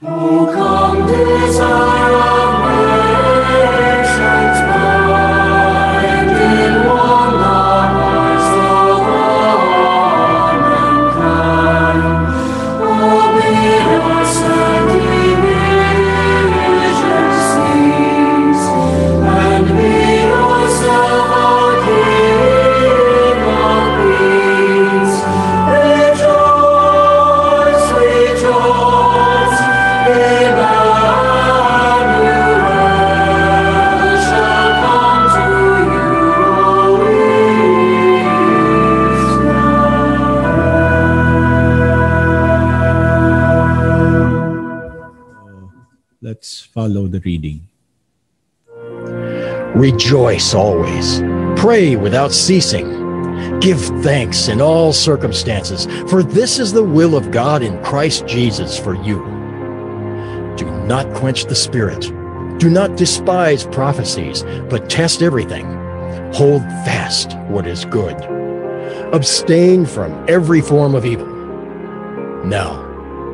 O come, desire the reading. Rejoice always. Pray without ceasing. Give thanks in all circumstances, for this is the will of God in Christ Jesus for you. Do not quench the Spirit. Do not despise prophecies, but test everything. Hold fast what is good. Abstain from every form of evil. Now,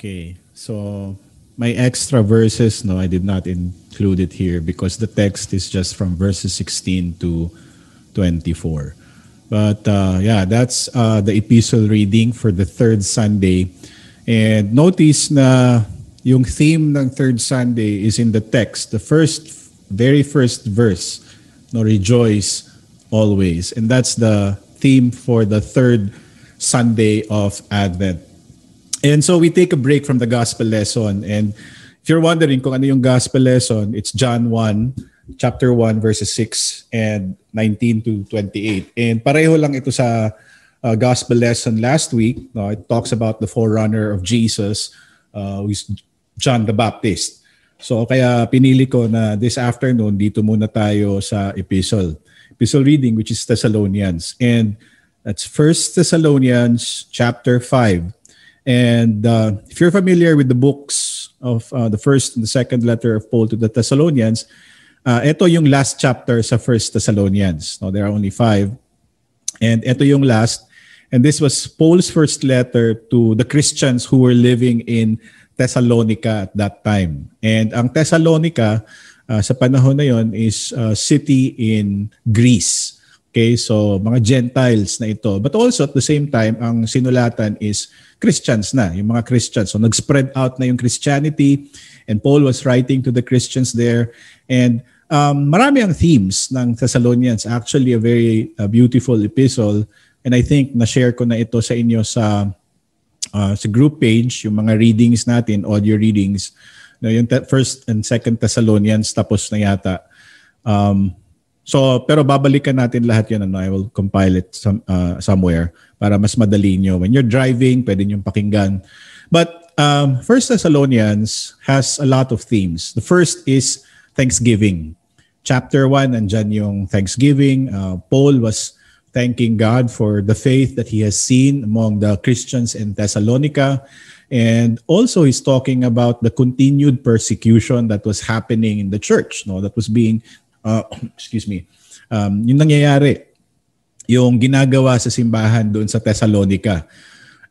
Okay, so my extra verses, no, I did not include it here because the text is just from verses 16 to 24. But uh, yeah, that's uh, the epistle reading for the third Sunday. And notice na yung theme ng third Sunday is in the text. The first, very first verse, no, rejoice always. And that's the theme for the third Sunday of Advent. And so we take a break from the gospel lesson. And if you're wondering kung ano yung gospel lesson, it's John 1, chapter 1, verses 6 and 19 to 28. And pareho lang ito sa uh, gospel lesson last week. No, it talks about the forerunner of Jesus, uh, who is John the Baptist. So kaya pinili ko na this afternoon, dito muna tayo sa epistle. Epistle reading, which is Thessalonians. And that's First Thessalonians chapter 5 and uh, if you're familiar with the books of uh, the first and the second letter of Paul to the Thessalonians, uh, ito yung last chapter sa First Thessalonians. No, there are only five. And ito yung last. And this was Paul's first letter to the Christians who were living in Thessalonica at that time. And ang Thessalonica uh, sa panahon na yon is a city in Greece. Okay, so mga Gentiles na ito. But also at the same time, ang sinulatan is Christians na, yung mga Christians. So nag-spread out na yung Christianity and Paul was writing to the Christians there. And um, marami ang themes ng Thessalonians. Actually, a very uh, beautiful epistle. And I think na-share ko na ito sa inyo sa uh, sa group page, yung mga readings natin, audio readings. No, yung te- first and second Thessalonians tapos na yata. Um, So, pero babalikan natin lahat yun. Ano, I will compile it some, uh, somewhere para mas madali nyo. When you're driving, pwede nyo pakinggan. But um, First Thessalonians has a lot of themes. The first is Thanksgiving. Chapter 1, andyan yung Thanksgiving. Uh, Paul was thanking God for the faith that he has seen among the Christians in Thessalonica. And also he's talking about the continued persecution that was happening in the church, no, that was being uh, excuse me, um, yung nangyayari, yung ginagawa sa simbahan doon sa Thessalonica.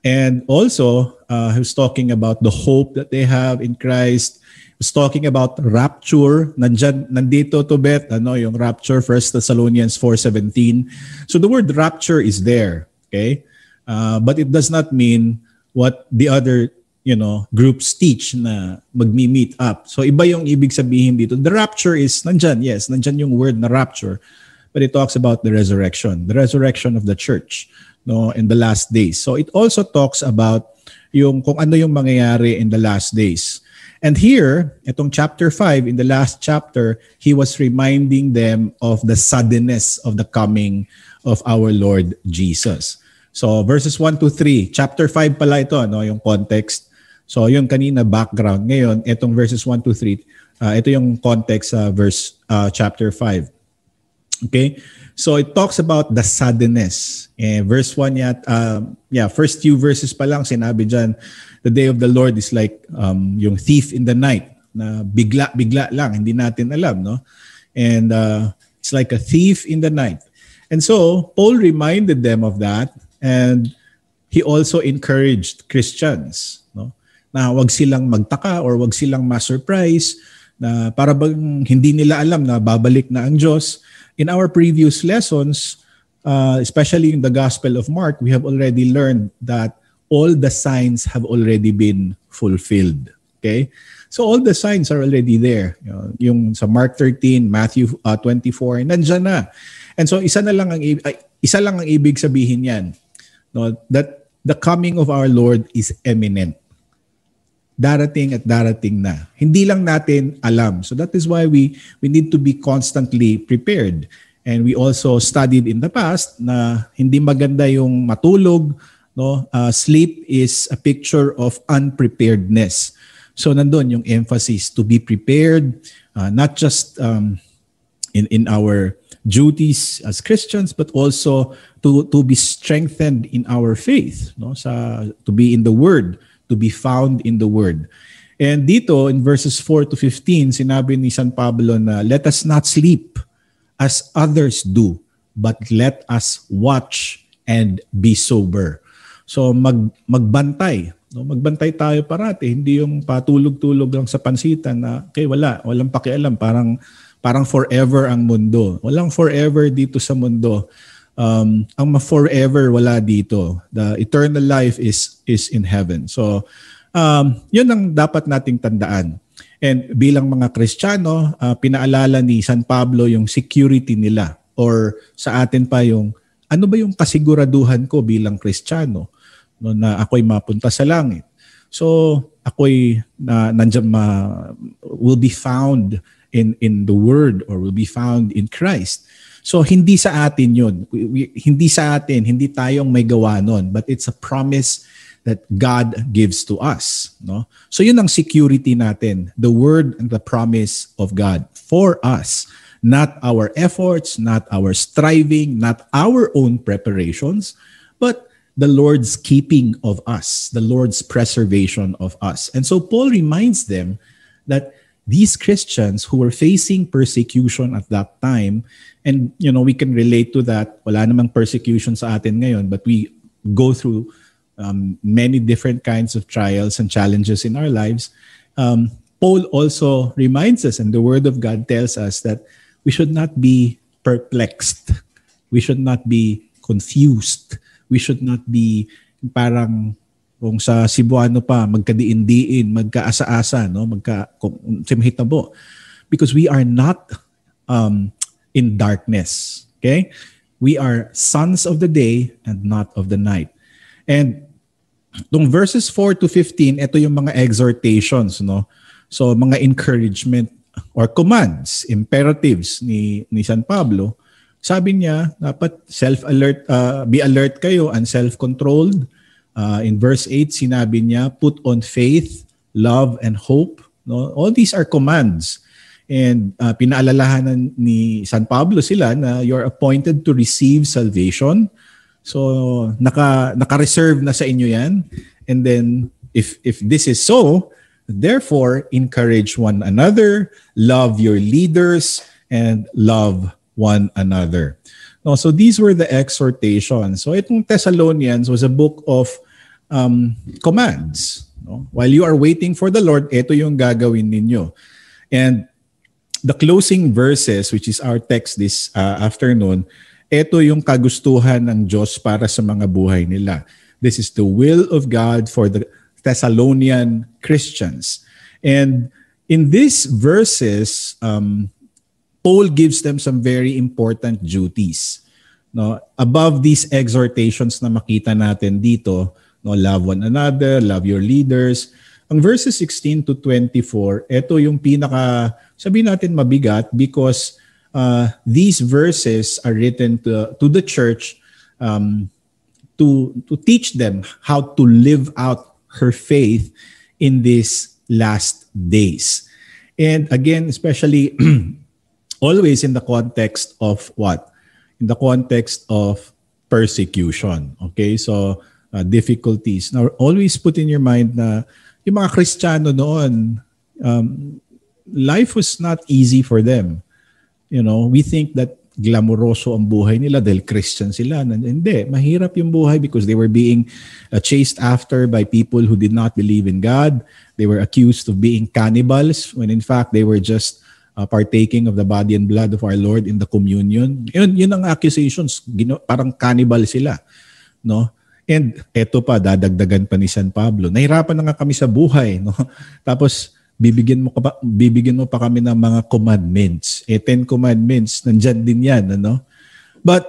And also, uh, he was talking about the hope that they have in Christ. He was talking about rapture. Nandyan, nandito to bet, ano, yung rapture, 1 Thessalonians 4.17. So the word rapture is there, okay? Uh, but it does not mean what the other you know, groups teach na magmi-meet up. So iba yung ibig sabihin dito. The rapture is nandyan, yes, nandyan yung word na rapture. But it talks about the resurrection, the resurrection of the church no in the last days. So it also talks about yung kung ano yung mangyayari in the last days. And here, itong chapter 5, in the last chapter, he was reminding them of the suddenness of the coming of our Lord Jesus. So verses 1 to 3, chapter 5 pala ito, no, yung context. So yung kanina background. Ngayon, itong verses 1 to 3, uh, ito yung context sa uh, verse uh, chapter 5. Okay? So it talks about the suddenness. Eh, verse 1 yat, uh, yeah, first few verses pa lang sinabi diyan, the day of the Lord is like um, yung thief in the night na bigla-bigla lang, hindi natin alam, no? And uh, it's like a thief in the night. And so Paul reminded them of that and he also encouraged Christians? Na wag silang magtaka or wag silang ma-surprise na para bang hindi nila alam na babalik na ang Diyos in our previous lessons, uh, especially in the Gospel of Mark, we have already learned that all the signs have already been fulfilled. Okay? So all the signs are already there. Yung sa Mark 13, Matthew uh, 24, nandiyan na. And so isa na lang ang isa lang ang ibig sabihin niyan. No, that the coming of our Lord is imminent. Darating at darating na. Hindi lang natin alam. So that is why we we need to be constantly prepared. And we also studied in the past na hindi maganda yung matulog, no? Uh, sleep is a picture of unpreparedness. So nandun yung emphasis to be prepared, uh, not just um, in in our duties as Christians but also to to be strengthened in our faith no sa to be in the word to be found in the Word. And dito, in verses 4 to 15, sinabi ni San Pablo na, Let us not sleep as others do, but let us watch and be sober. So mag magbantay, no? Magbantay tayo parati, hindi yung patulog-tulog lang sa pansitan na okay, wala, walang pakialam, parang parang forever ang mundo. Walang forever dito sa mundo um, ang forever wala dito. The eternal life is is in heaven. So, um, yun ang dapat nating tandaan. And bilang mga Kristiyano, uh, pinaalala ni San Pablo yung security nila or sa atin pa yung ano ba yung kasiguraduhan ko bilang Kristiyano no, na ako'y mapunta sa langit. So, ako'y na nandiyan ma will be found in in the word or will be found in Christ. So hindi sa atin 'yun. We, we, hindi sa atin, hindi tayong may gawa nun, but it's a promise that God gives to us, no? So 'yun ang security natin, the word and the promise of God for us, not our efforts, not our striving, not our own preparations, but the Lord's keeping of us, the Lord's preservation of us. And so Paul reminds them that these Christians who were facing persecution at that time, and you know we can relate to that. Wala namang persecution sa atin ngayon, but we go through um, many different kinds of trials and challenges in our lives. Um, Paul also reminds us, and the Word of God tells us that we should not be perplexed. We should not be confused. We should not be parang kung sa Cebuano pa, magkadiin-diin, magkaasa-asa, no? magka. Because we are not um, in darkness. Okay? We are sons of the day and not of the night. And tong verses 4 to 15, ito yung mga exhortations, no? So mga encouragement or commands, imperatives ni ni San Pablo. Sabi niya, dapat self-alert, uh, be alert kayo and self-controlled Uh, in verse 8, sinabi niya, put on faith, love, and hope. No? All these are commands. And uh, pinaalalahanan ni San Pablo sila na you're appointed to receive salvation. So naka naka-reserve na sa inyo 'yan. And then if if this is so, therefore encourage one another, love your leaders and love one another. No, so these were the exhortations. So itong Thessalonians was a book of um, commands. No? While you are waiting for the Lord, ito yung gagawin ninyo. And the closing verses, which is our text this uh, afternoon, ito yung kagustuhan ng Diyos para sa mga buhay nila. This is the will of God for the Thessalonian Christians. And in these verses, um, Paul gives them some very important duties. No, above these exhortations na makita natin dito, No, love one another, love your leaders. Ang verses 16 to 24, ito yung pinaka, sabi natin mabigat because uh, these verses are written to, to the church um, to to teach them how to live out her faith in these last days. And again, especially always in the context of what? In the context of persecution. Okay? So, uh, difficulties. Now, always put in your mind na yung mga Kristiyano noon, um, life was not easy for them. You know, we think that glamoroso ang buhay nila dahil Christian sila. Hindi, mahirap yung buhay because they were being uh, chased after by people who did not believe in God. They were accused of being cannibals when in fact they were just uh, partaking of the body and blood of our Lord in the communion. Yun, yun ang accusations. Gino, parang cannibal sila. No? And eto pa, dadagdagan pa ni San Pablo. Nahirapan na nga kami sa buhay. No? Tapos, bibigyan mo pa bibigyan mo pa kami ng mga commandments. Eh 10 commandments, nandiyan din 'yan, ano? But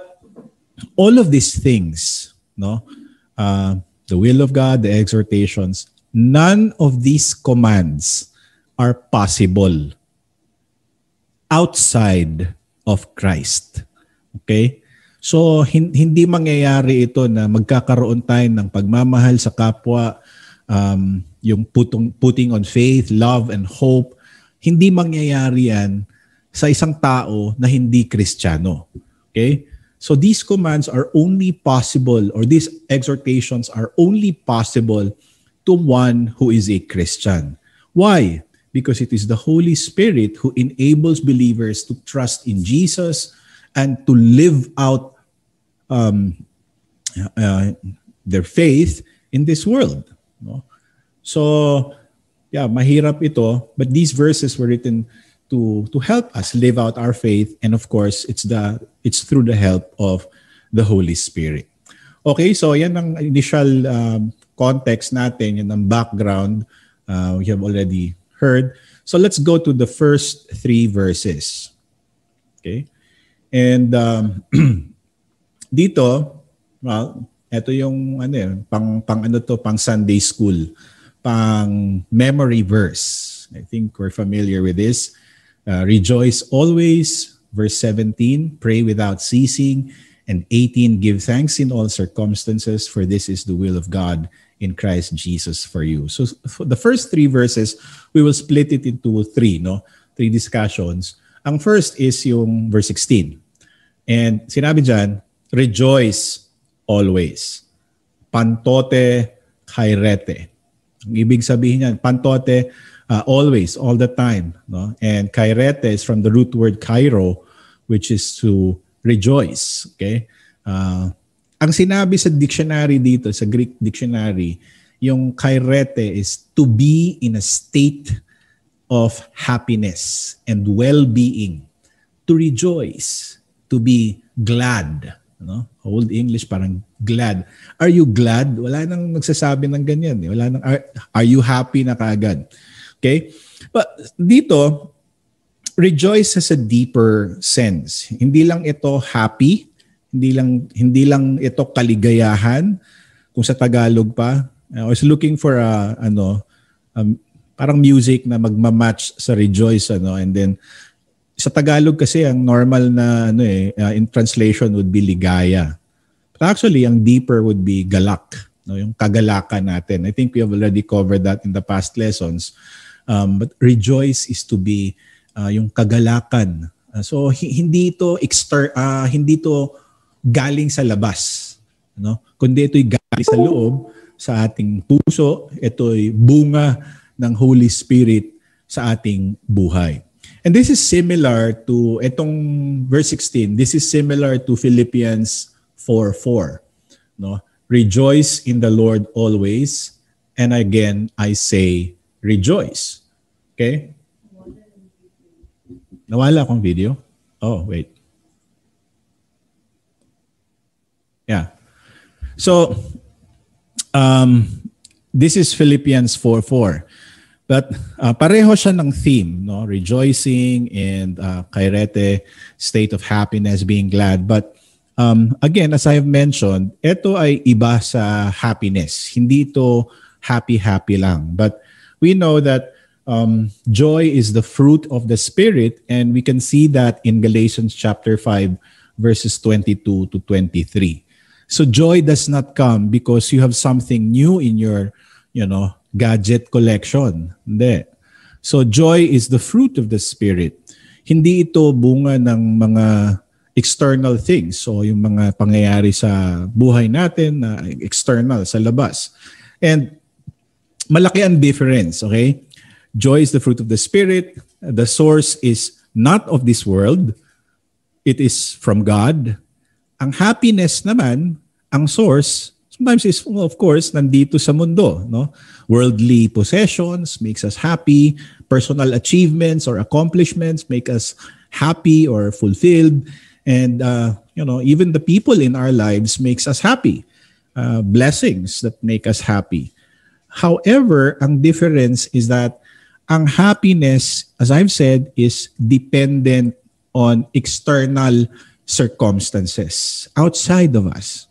all of these things, no? Uh, the will of God, the exhortations, none of these commands are possible outside of Christ. Okay? So hindi mangyayari ito na magkakaroon tayo ng pagmamahal sa kapwa um, yung putong, putting on faith, love, and hope, hindi mangyayari yan sa isang tao na hindi kristyano. Okay? So these commands are only possible or these exhortations are only possible to one who is a Christian. Why? Because it is the Holy Spirit who enables believers to trust in Jesus and to live out um, uh, their faith in this world. No? So, yeah, mahirap ito, but these verses were written to to help us live out our faith and of course, it's the it's through the help of the Holy Spirit. Okay, so yan ang initial um, context natin, yan ang background uh, we have already heard. So let's go to the first three verses. Okay? And um, dito, well, ito yung ano eh, pang pang ano to, pang Sunday school pang memory verse. I think we're familiar with this. Uh, Rejoice always, verse 17, pray without ceasing, and 18, give thanks in all circumstances, for this is the will of God in Christ Jesus for you. So for the first three verses, we will split it into three, no? Three discussions. Ang first is yung verse 16. And sinabi dyan, rejoice always. Pantote kairete. Ang ibig sabihin niyan, pantote, uh, always, all the time. No? And kairete is from the root word kairo, which is to rejoice. Okay? Uh, ang sinabi sa dictionary dito, sa Greek dictionary, yung kairete is to be in a state of happiness and well-being, to rejoice, to be glad. No? Old English parang glad. Are you glad? Wala nang nagsasabi ng ganyan. Eh. Wala nang are, are you happy na kaagad? Okay? But dito rejoice has a deeper sense. Hindi lang ito happy, hindi lang hindi lang ito kaligayahan kung sa Tagalog pa. I was looking for a ano um, parang music na magma-match sa rejoice ano and then sa Tagalog kasi ang normal na ano eh uh, in translation would be ligaya. But actually ang deeper would be galak, no, yung kagalakan natin. I think we have already covered that in the past lessons. Um, but rejoice is to be uh, yung kagalakan. Uh, so hindi ito exter uh, hindi ito galing sa labas, no? Kundi ito'y galing sa loob sa ating puso, ito'y bunga ng Holy Spirit sa ating buhay. And this is similar to itong verse 16. This is similar to Philippians 4:4. No? Rejoice in the Lord always. And again, I say rejoice. Okay? Nawala akong video. Oh, wait. Yeah. So, um, this is Philippians 4:4. But uh, pareho siya ng theme, no? Rejoicing and uh, kairete, state of happiness, being glad. But um, again, as I have mentioned, ito ay iba sa happiness. Hindi ito happy-happy lang. But we know that um, joy is the fruit of the Spirit and we can see that in Galatians chapter 5 verses 22 to 23. So joy does not come because you have something new in your, you know, gadget collection. Hindi. So joy is the fruit of the Spirit. Hindi ito bunga ng mga external things. So yung mga pangyayari sa buhay natin na external, sa labas. And malaki ang difference, okay? Joy is the fruit of the Spirit. The source is not of this world. It is from God. Ang happiness naman, ang source, sometimes is, well, of course, nandito sa mundo. No? Worldly possessions makes us happy. Personal achievements or accomplishments make us happy or fulfilled. And, uh, you know, even the people in our lives makes us happy. Uh, blessings that make us happy. However, ang difference is that ang happiness, as I've said, is dependent on external circumstances outside of us.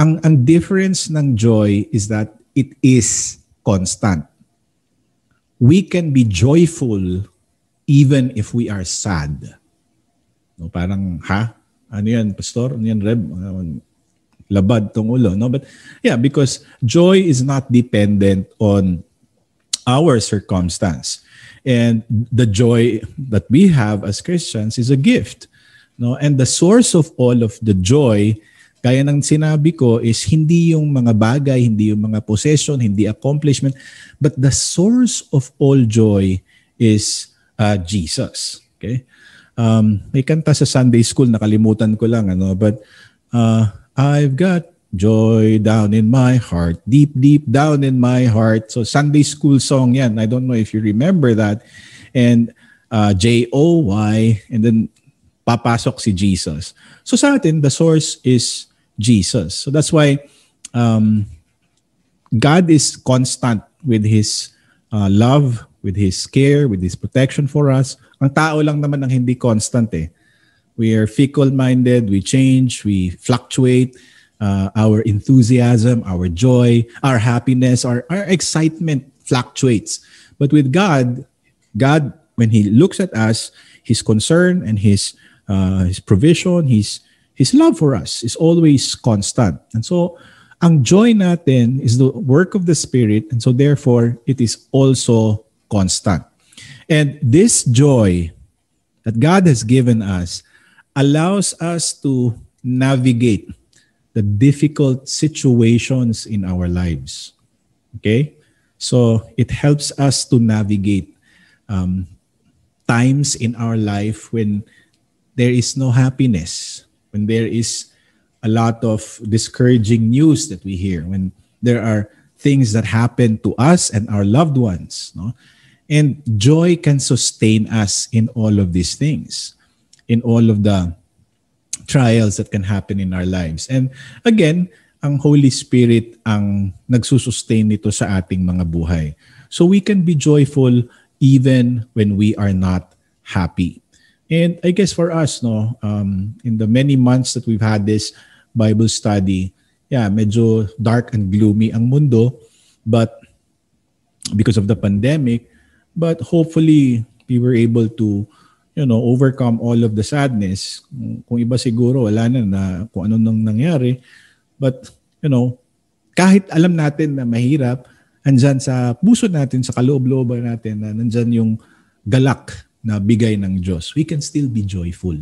Ang, ang difference ng joy is that it is constant. We can be joyful even if we are sad. No, parang, ha? Ano yan, pastor? Ano yan, Reb? labad tong ulo. No? But yeah, because joy is not dependent on our circumstance. And the joy that we have as Christians is a gift. No? And the source of all of the joy, kaya ng sinabi ko, is hindi yung mga bagay, hindi yung mga possession, hindi accomplishment, but the source of all joy is uh, Jesus. Okay? Um, may kanta sa Sunday school, nakalimutan ko lang, ano, but uh, I've got joy down in my heart, deep, deep down in my heart. So Sunday school song yan. I don't know if you remember that. And uh, J-O-Y, and then papasok si Jesus. So sa atin, the source is Jesus. So that's why um, God is constant with His uh, love, with His care, with His protection for us. Ang tao lang naman ang hindi constant eh. We are fickle-minded, we change, we fluctuate. Uh, our enthusiasm, our joy, our happiness, our, our excitement fluctuates. But with God, God, when He looks at us, His concern and His uh, His provision, His His love for us is always constant. And so, ang joy natin is the work of the Spirit, and so therefore it is also constant. And this joy that God has given us allows us to navigate the difficult situations in our lives. Okay? So it helps us to navigate um, times in our life when there is no happiness, when there is a lot of discouraging news that we hear, when there are things that happen to us and our loved ones. No? And joy can sustain us in all of these things in all of the trials that can happen in our lives. And again, ang Holy Spirit ang nagsusustain nito sa ating mga buhay. So we can be joyful even when we are not happy. And I guess for us, no, um, in the many months that we've had this Bible study, yeah, medyo dark and gloomy ang mundo, but because of the pandemic, but hopefully we were able to you know, overcome all of the sadness. Kung iba siguro, wala na na kung ano nang nangyari. But, you know, kahit alam natin na mahirap, andyan sa puso natin, sa kaloob-looban natin, na nandyan yung galak na bigay ng Diyos. We can still be joyful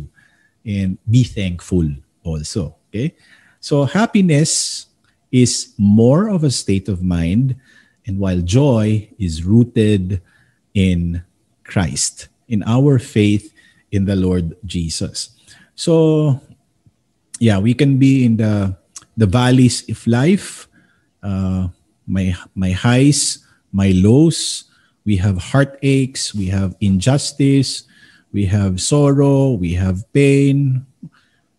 and be thankful also. Okay? So happiness is more of a state of mind and while joy is rooted in Christ in our faith in the Lord Jesus. So, yeah, we can be in the the valleys of life, uh, my my highs, my lows. We have heartaches, we have injustice, we have sorrow, we have pain.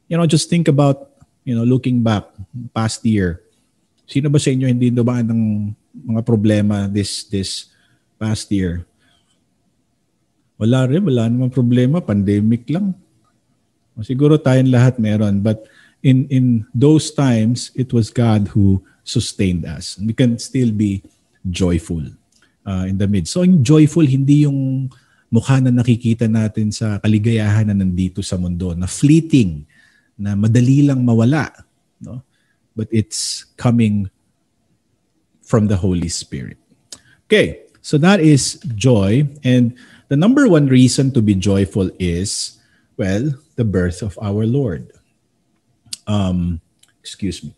You know, just think about, you know, looking back past year. Sino ba sa inyo hindi dumaan ng mga problema this this past year? Wala rin, wala namang problema, pandemic lang. Siguro tayong lahat meron, but in in those times, it was God who sustained us. We can still be joyful uh, in the midst. So yung joyful, hindi yung mukha na nakikita natin sa kaligayahan na nandito sa mundo, na fleeting, na madali lang mawala. No? but it's coming from the Holy Spirit. Okay, so that is joy. And the number one reason to be joyful is, well, the birth of our Lord. Um, excuse me.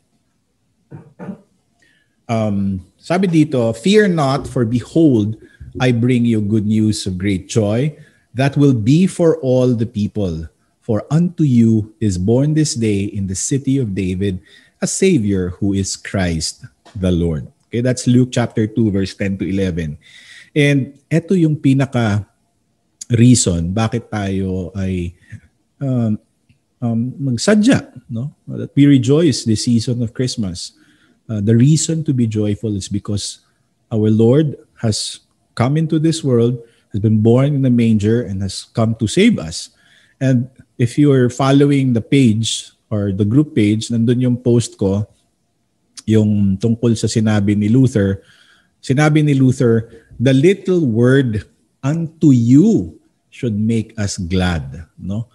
Um, sabi dito, fear not, for behold, I bring you good news of great joy that will be for all the people. For unto you is born this day in the city of David a Savior who is Christ the Lord. Okay, that's Luke chapter 2, verse 10 to 11. And ito yung pinaka reason bakit tayo ay um, um, magsadya, no? That we rejoice this season of Christmas. Uh, the reason to be joyful is because our Lord has come into this world, has been born in a manger, and has come to save us. And if you are following the page or the group page, nandun yung post ko, yung tungkol sa sinabi ni Luther. Sinabi ni Luther, the little word unto you should make us glad. No?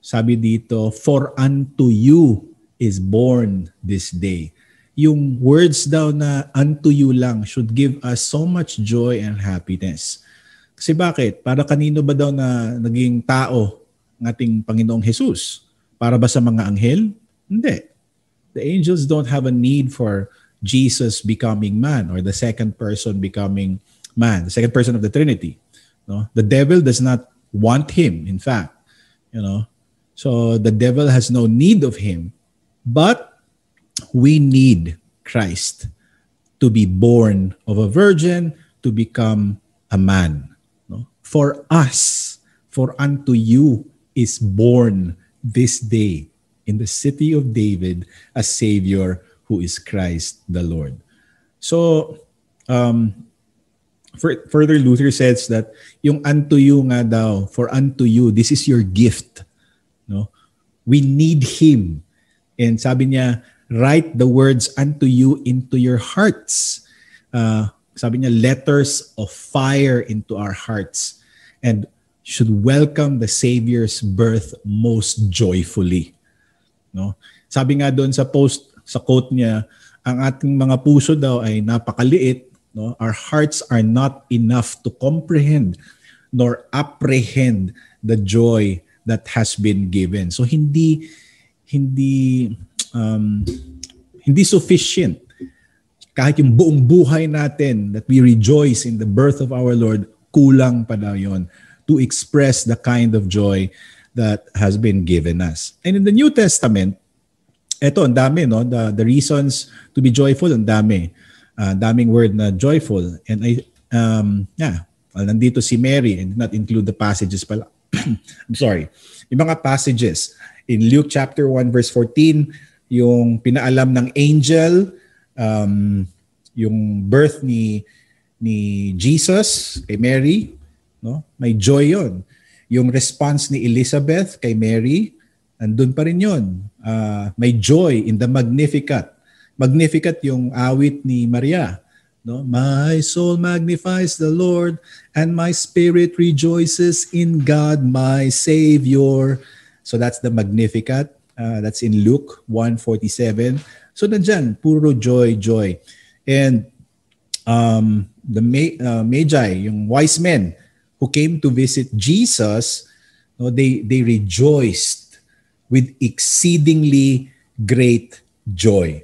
Sabi dito, for unto you is born this day. Yung words daw na unto you lang should give us so much joy and happiness. Kasi bakit? Para kanino ba daw na naging tao ng ating Panginoong Jesus? Para ba sa mga anghel? Hindi. The angels don't have a need for Jesus becoming man or the second person becoming man, the second person of the Trinity. No? The devil does not want him, in fact. You know, so the devil has no need of him, but we need Christ to be born of a virgin to become a man. No? For us, for unto you is born this day in the city of David a Savior who is Christ the Lord. So, um, for, further Luther says that yung unto you nga daw, for unto you, this is your gift. No? We need Him. And sabi niya, write the words unto you into your hearts. Uh, sabi niya, letters of fire into our hearts. And should welcome the Savior's birth most joyfully. No? Sabi nga doon sa post, sa quote niya, ang ating mga puso daw ay napakaliit. No? Our hearts are not enough to comprehend nor apprehend the joy that has been given. So hindi hindi um, hindi sufficient kahit yung buong buhay natin that we rejoice in the birth of our Lord, kulang pa daw yun to express the kind of joy that has been given us. And in the New Testament, eto, ang dami, no? The, the reasons to be joyful, ang dami. Uh, daming word na joyful. And I, um, yeah, well, nandito si Mary and not include the passages pala. I'm sorry. Yung mga passages in Luke chapter 1 verse 14, yung pinaalam ng angel, um, yung birth ni ni Jesus kay Mary, no? May joy 'yon. Yung response ni Elizabeth kay Mary, andun pa rin 'yon. Uh, may joy in the Magnificat. Magnificat yung awit ni Maria. No? My soul magnifies the Lord and my spirit rejoices in God my Savior. So that's the Magnificat. Uh, that's in Luke 1:47. So nandyan, puro joy, joy. And um, the uh, Magi, yung wise men who came to visit Jesus, no, they, they rejoiced with exceedingly great joy.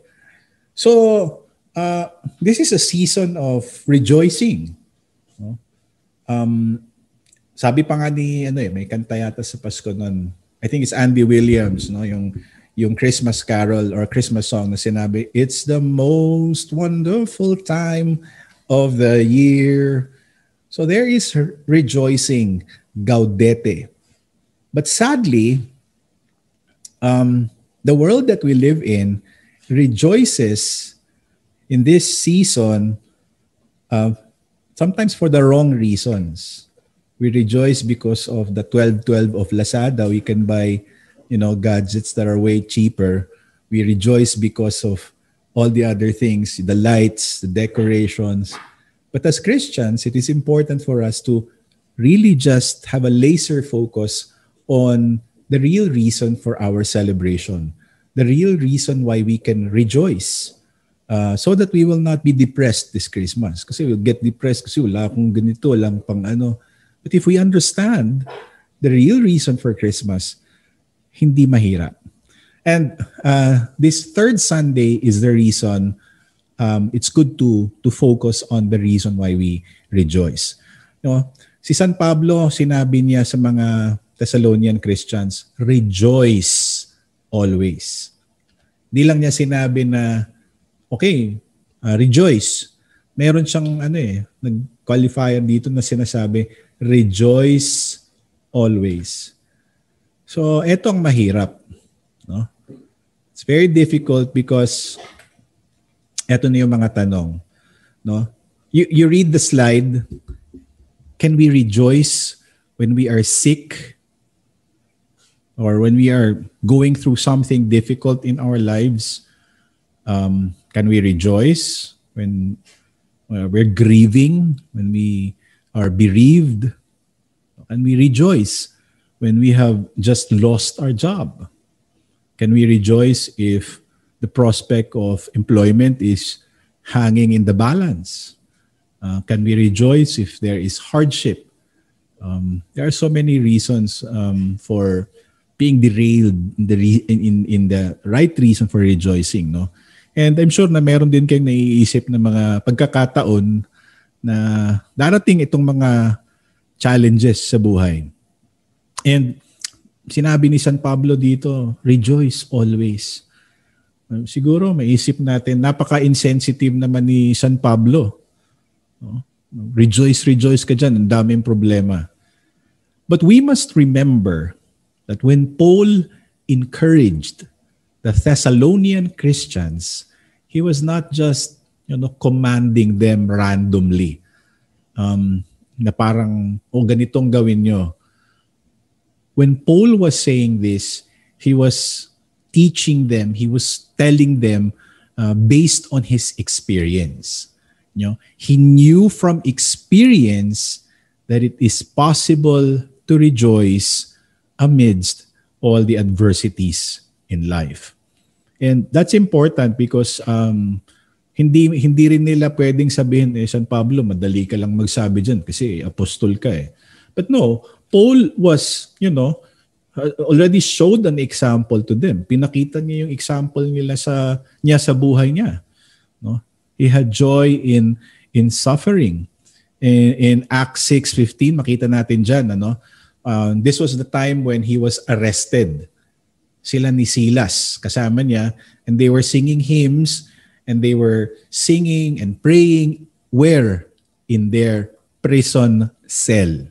So, uh, this is a season of rejoicing. No? Um, sabi pa nga ni, ano eh, may kanta yata sa Pasko nun, I think it's Andy Williams, no? yung, yung Christmas carol or Christmas song na sinabi, It's the most wonderful time of the year. So there is rejoicing, gaudete. But sadly, um, the world that we live in rejoices in this season uh, sometimes for the wrong reasons. We rejoice because of the 12-12 of Lazada. We can buy, you know, gadgets that are way cheaper. We rejoice because of all the other things, the lights, the decorations. But as Christians, it is important for us to really just have a laser focus on the real reason for our celebration. the real reason why we can rejoice uh, so that we will not be depressed this Christmas. Kasi we'll get depressed kasi wala akong ganito, lang pang ano. But if we understand the real reason for Christmas, hindi mahirap. And uh, this third Sunday is the reason um, it's good to to focus on the reason why we rejoice. Know, si San Pablo, sinabi niya sa mga Thessalonian Christians, rejoice always. Hindi lang niya sinabi na, okay, uh, rejoice. Meron siyang ano eh, nag-qualifier dito na sinasabi, rejoice always. So, eto ang mahirap. No? It's very difficult because eto na yung mga tanong. No? You, you read the slide, can we rejoice when we are sick or when we are going through something difficult in our lives? Um, can we rejoice when uh, we're grieving, when we are bereaved? Can we rejoice when we have just lost our job? Can we rejoice if the prospect of employment is hanging in the balance? Uh, can we rejoice if there is hardship? Um, there are so many reasons um, for being derailed in the, re- in, in, in the right reason for rejoicing. No? And I'm sure na meron din kayong naiisip na mga pagkakataon na darating itong mga challenges sa buhay. And sinabi ni San Pablo dito, rejoice always. Siguro maisip natin, napaka-insensitive naman ni San Pablo. Rejoice, rejoice ka dyan, ang daming problema. But we must remember that when Paul encouraged the Thessalonian Christians, he was not just you know commanding them randomly. Um, na parang, o oh, ganitong gawin nyo when Paul was saying this, he was teaching them, he was telling them uh, based on his experience. You know, he knew from experience that it is possible to rejoice amidst all the adversities in life. And that's important because um, hindi hindi rin nila pwedeng sabihin eh San Pablo madali ka lang magsabi diyan kasi apostol ka eh. But no, Paul was, you know, already showed an example to them. Pinakita niya yung example nila sa niya sa buhay niya. No? He had joy in in suffering. In, in Acts 6:15 makita natin diyan ano. Uh, this was the time when he was arrested. Sila ni Silas kasama niya and they were singing hymns and they were singing and praying where in their prison cell.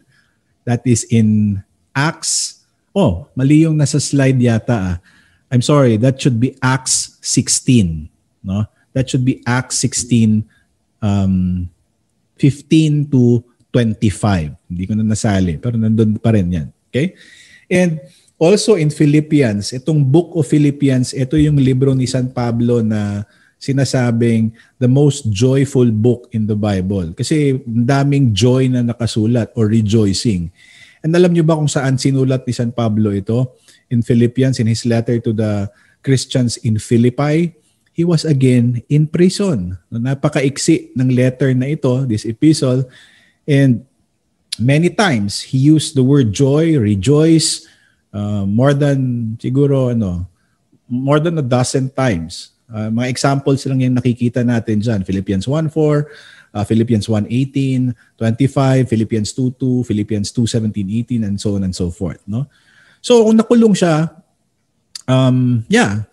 That is in Acts. Oh, mali yung nasa slide yata. Ah. I'm sorry, that should be Acts 16. No? That should be Acts 16, um, 15 to 25. Hindi ko na nasali, pero nandun pa rin yan. Okay? And also in Philippians, itong book of Philippians, ito yung libro ni San Pablo na sinasabing the most joyful book in the Bible. Kasi daming joy na nakasulat or rejoicing. And alam niyo ba kung saan sinulat ni San Pablo ito? In Philippians, in his letter to the Christians in Philippi, he was again in prison. Napakaiksi ng letter na ito, this epistle. And many times, he used the word joy, rejoice, uh, more than siguro ano, more than a dozen times. Uh, mga examples lang yung nakikita natin dyan. Philippians 1.4, uh, Philippians 1.18, 25, Philippians 2.2, Philippians 2.17, 18, and so on and so forth. No? So kung nakulong siya, um, yeah,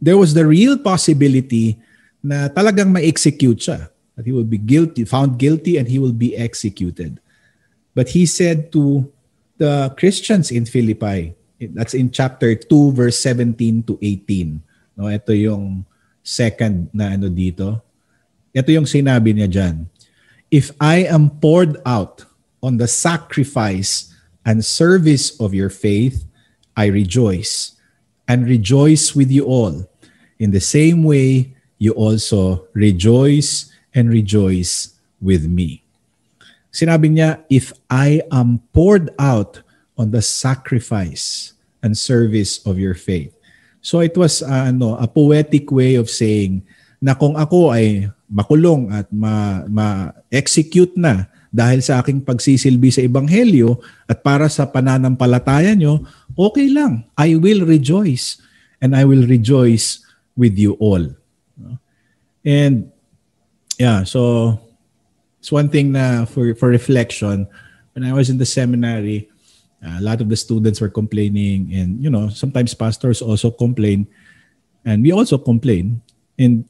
there was the real possibility na talagang ma-execute siya. That he will be guilty, found guilty, and he will be executed. But he said to the Christians in Philippi, that's in chapter 2, verse 17 to 18. No, ito yung second na ano dito. Ito yung sinabi niya dyan. If I am poured out on the sacrifice and service of your faith, I rejoice and rejoice with you all. In the same way, you also rejoice and rejoice with me. Sinabi niya, if I am poured out on the sacrifice and service of your faith. So it was uh, ano, a poetic way of saying na kung ako ay makulong at ma, ma-execute na dahil sa aking pagsisilbi sa ebanghelyo at para sa pananampalataya nyo, okay lang. I will rejoice and I will rejoice with you all. And yeah, so it's one thing na for for reflection when I was in the seminary, a lot of the students were complaining and you know, sometimes pastors also complain and we also complain and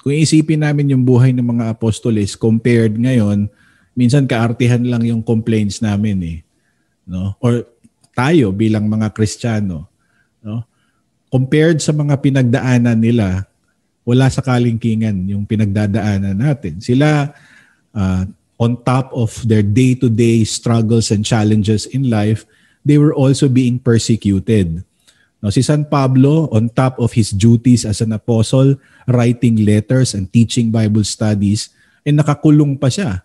kung isipin namin yung buhay ng mga apostoles compared ngayon, minsan kaartihan lang yung complaints namin eh. No? Or tayo bilang mga Kristiyano, no? Compared sa mga pinagdaanan nila, wala sa kalingkingan yung pinagdadaanan natin. Sila uh, on top of their day-to-day struggles and challenges in life, they were also being persecuted. No, si San Pablo, on top of his duties as an apostle, writing letters and teaching Bible studies, and nakakulong pa siya.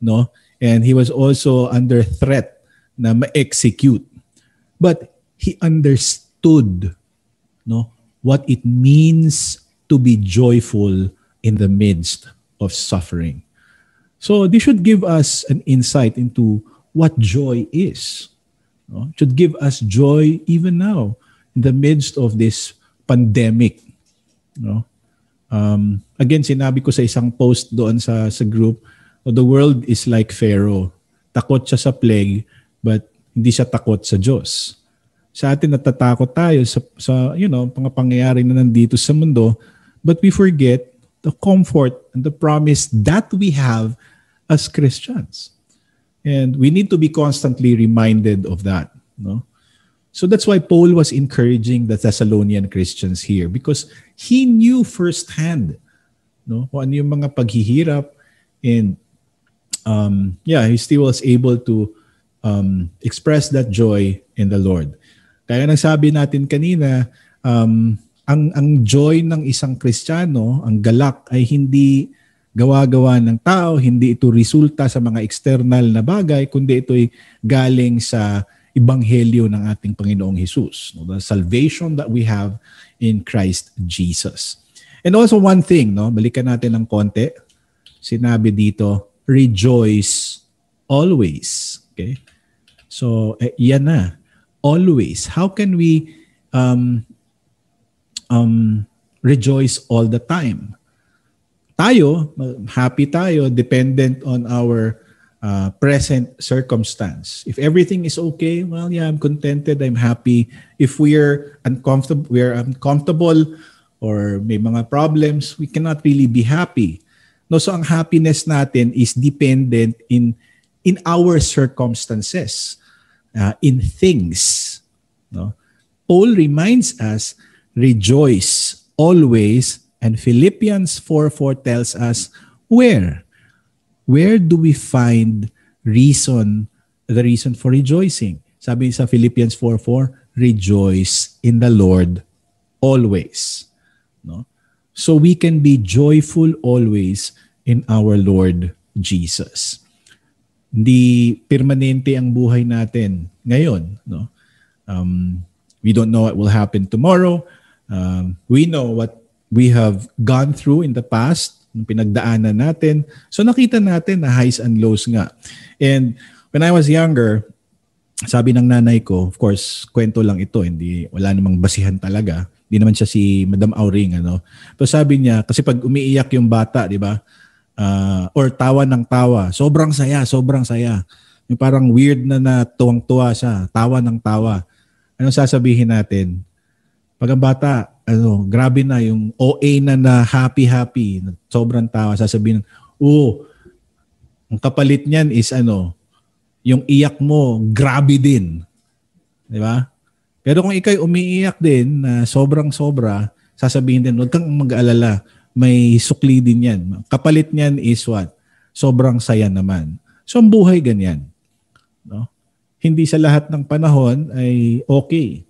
No? And he was also under threat na ma-execute. But he understood no, what it means to be joyful in the midst of suffering. So this should give us an insight into what joy is. No? It should give us joy even now in the midst of this pandemic. No? Um, again, sinabi ko sa isang post doon sa, sa group, oh, the world is like Pharaoh. Takot siya sa plague, but hindi siya takot sa Diyos. Sa atin natatakot tayo sa, sa you know, mga pangyayari na nandito sa mundo, but we forget the comfort and the promise that we have as Christians. And we need to be constantly reminded of that. No? So that's why Paul was encouraging the Thessalonian Christians here because he knew firsthand no, kung ano yung mga paghihirap and um, yeah, he still was able to um, express that joy in the Lord. Kaya nagsabi natin kanina, um, ang, ang joy ng isang Kristiyano, ang galak ay hindi gawa-gawa ng tao, hindi ito resulta sa mga external na bagay, kundi ito ay galing sa ebanghelyo ng ating Panginoong Hesus, no? the salvation that we have in Christ Jesus. And also one thing, no, balikan natin ng konti. Sinabi dito, rejoice always. Okay? So, eh, yan na. Always. How can we um, um, rejoice all the time? Tayo, happy tayo, dependent on our uh, present circumstance. If everything is okay, well, yeah, I'm contented, I'm happy. If we're uncomfortable, we're uncomfortable or may mga problems, we cannot really be happy. No, so ang happiness natin is dependent in in our circumstances, uh, in things. No? Paul reminds us, rejoice always, and Philippians 4.4 tells us, where? where do we find reason, the reason for rejoicing? Sabi sa Philippians 4.4, rejoice in the Lord always. No? So we can be joyful always in our Lord Jesus. Hindi permanente ang buhay natin ngayon. No? Um, we don't know what will happen tomorrow. Um, we know what we have gone through in the past ng pinagdaanan natin. So nakita natin na highs and lows nga. And when I was younger, sabi ng nanay ko, of course, kwento lang ito, hindi wala namang basihan talaga. Hindi naman siya si Madam Auring ano. Pero sabi niya kasi pag umiiyak yung bata, 'di ba? Uh, or tawa ng tawa, sobrang saya, sobrang saya. Yung parang weird na na tuwang-tuwa siya, tawa ng tawa. Anong sasabihin natin? Pag ang bata, ano, grabe na yung OA na na happy-happy, sobrang tawa, sasabihin, oh, ang kapalit niyan is ano, yung iyak mo, grabe din. Di ba? Pero kung ikay umiiyak din na sobrang sobra, sasabihin din, huwag kang mag-alala, may sukli din yan. Kapalit niyan is what? Sobrang saya naman. So ang buhay ganyan. No? Hindi sa lahat ng panahon ay okay.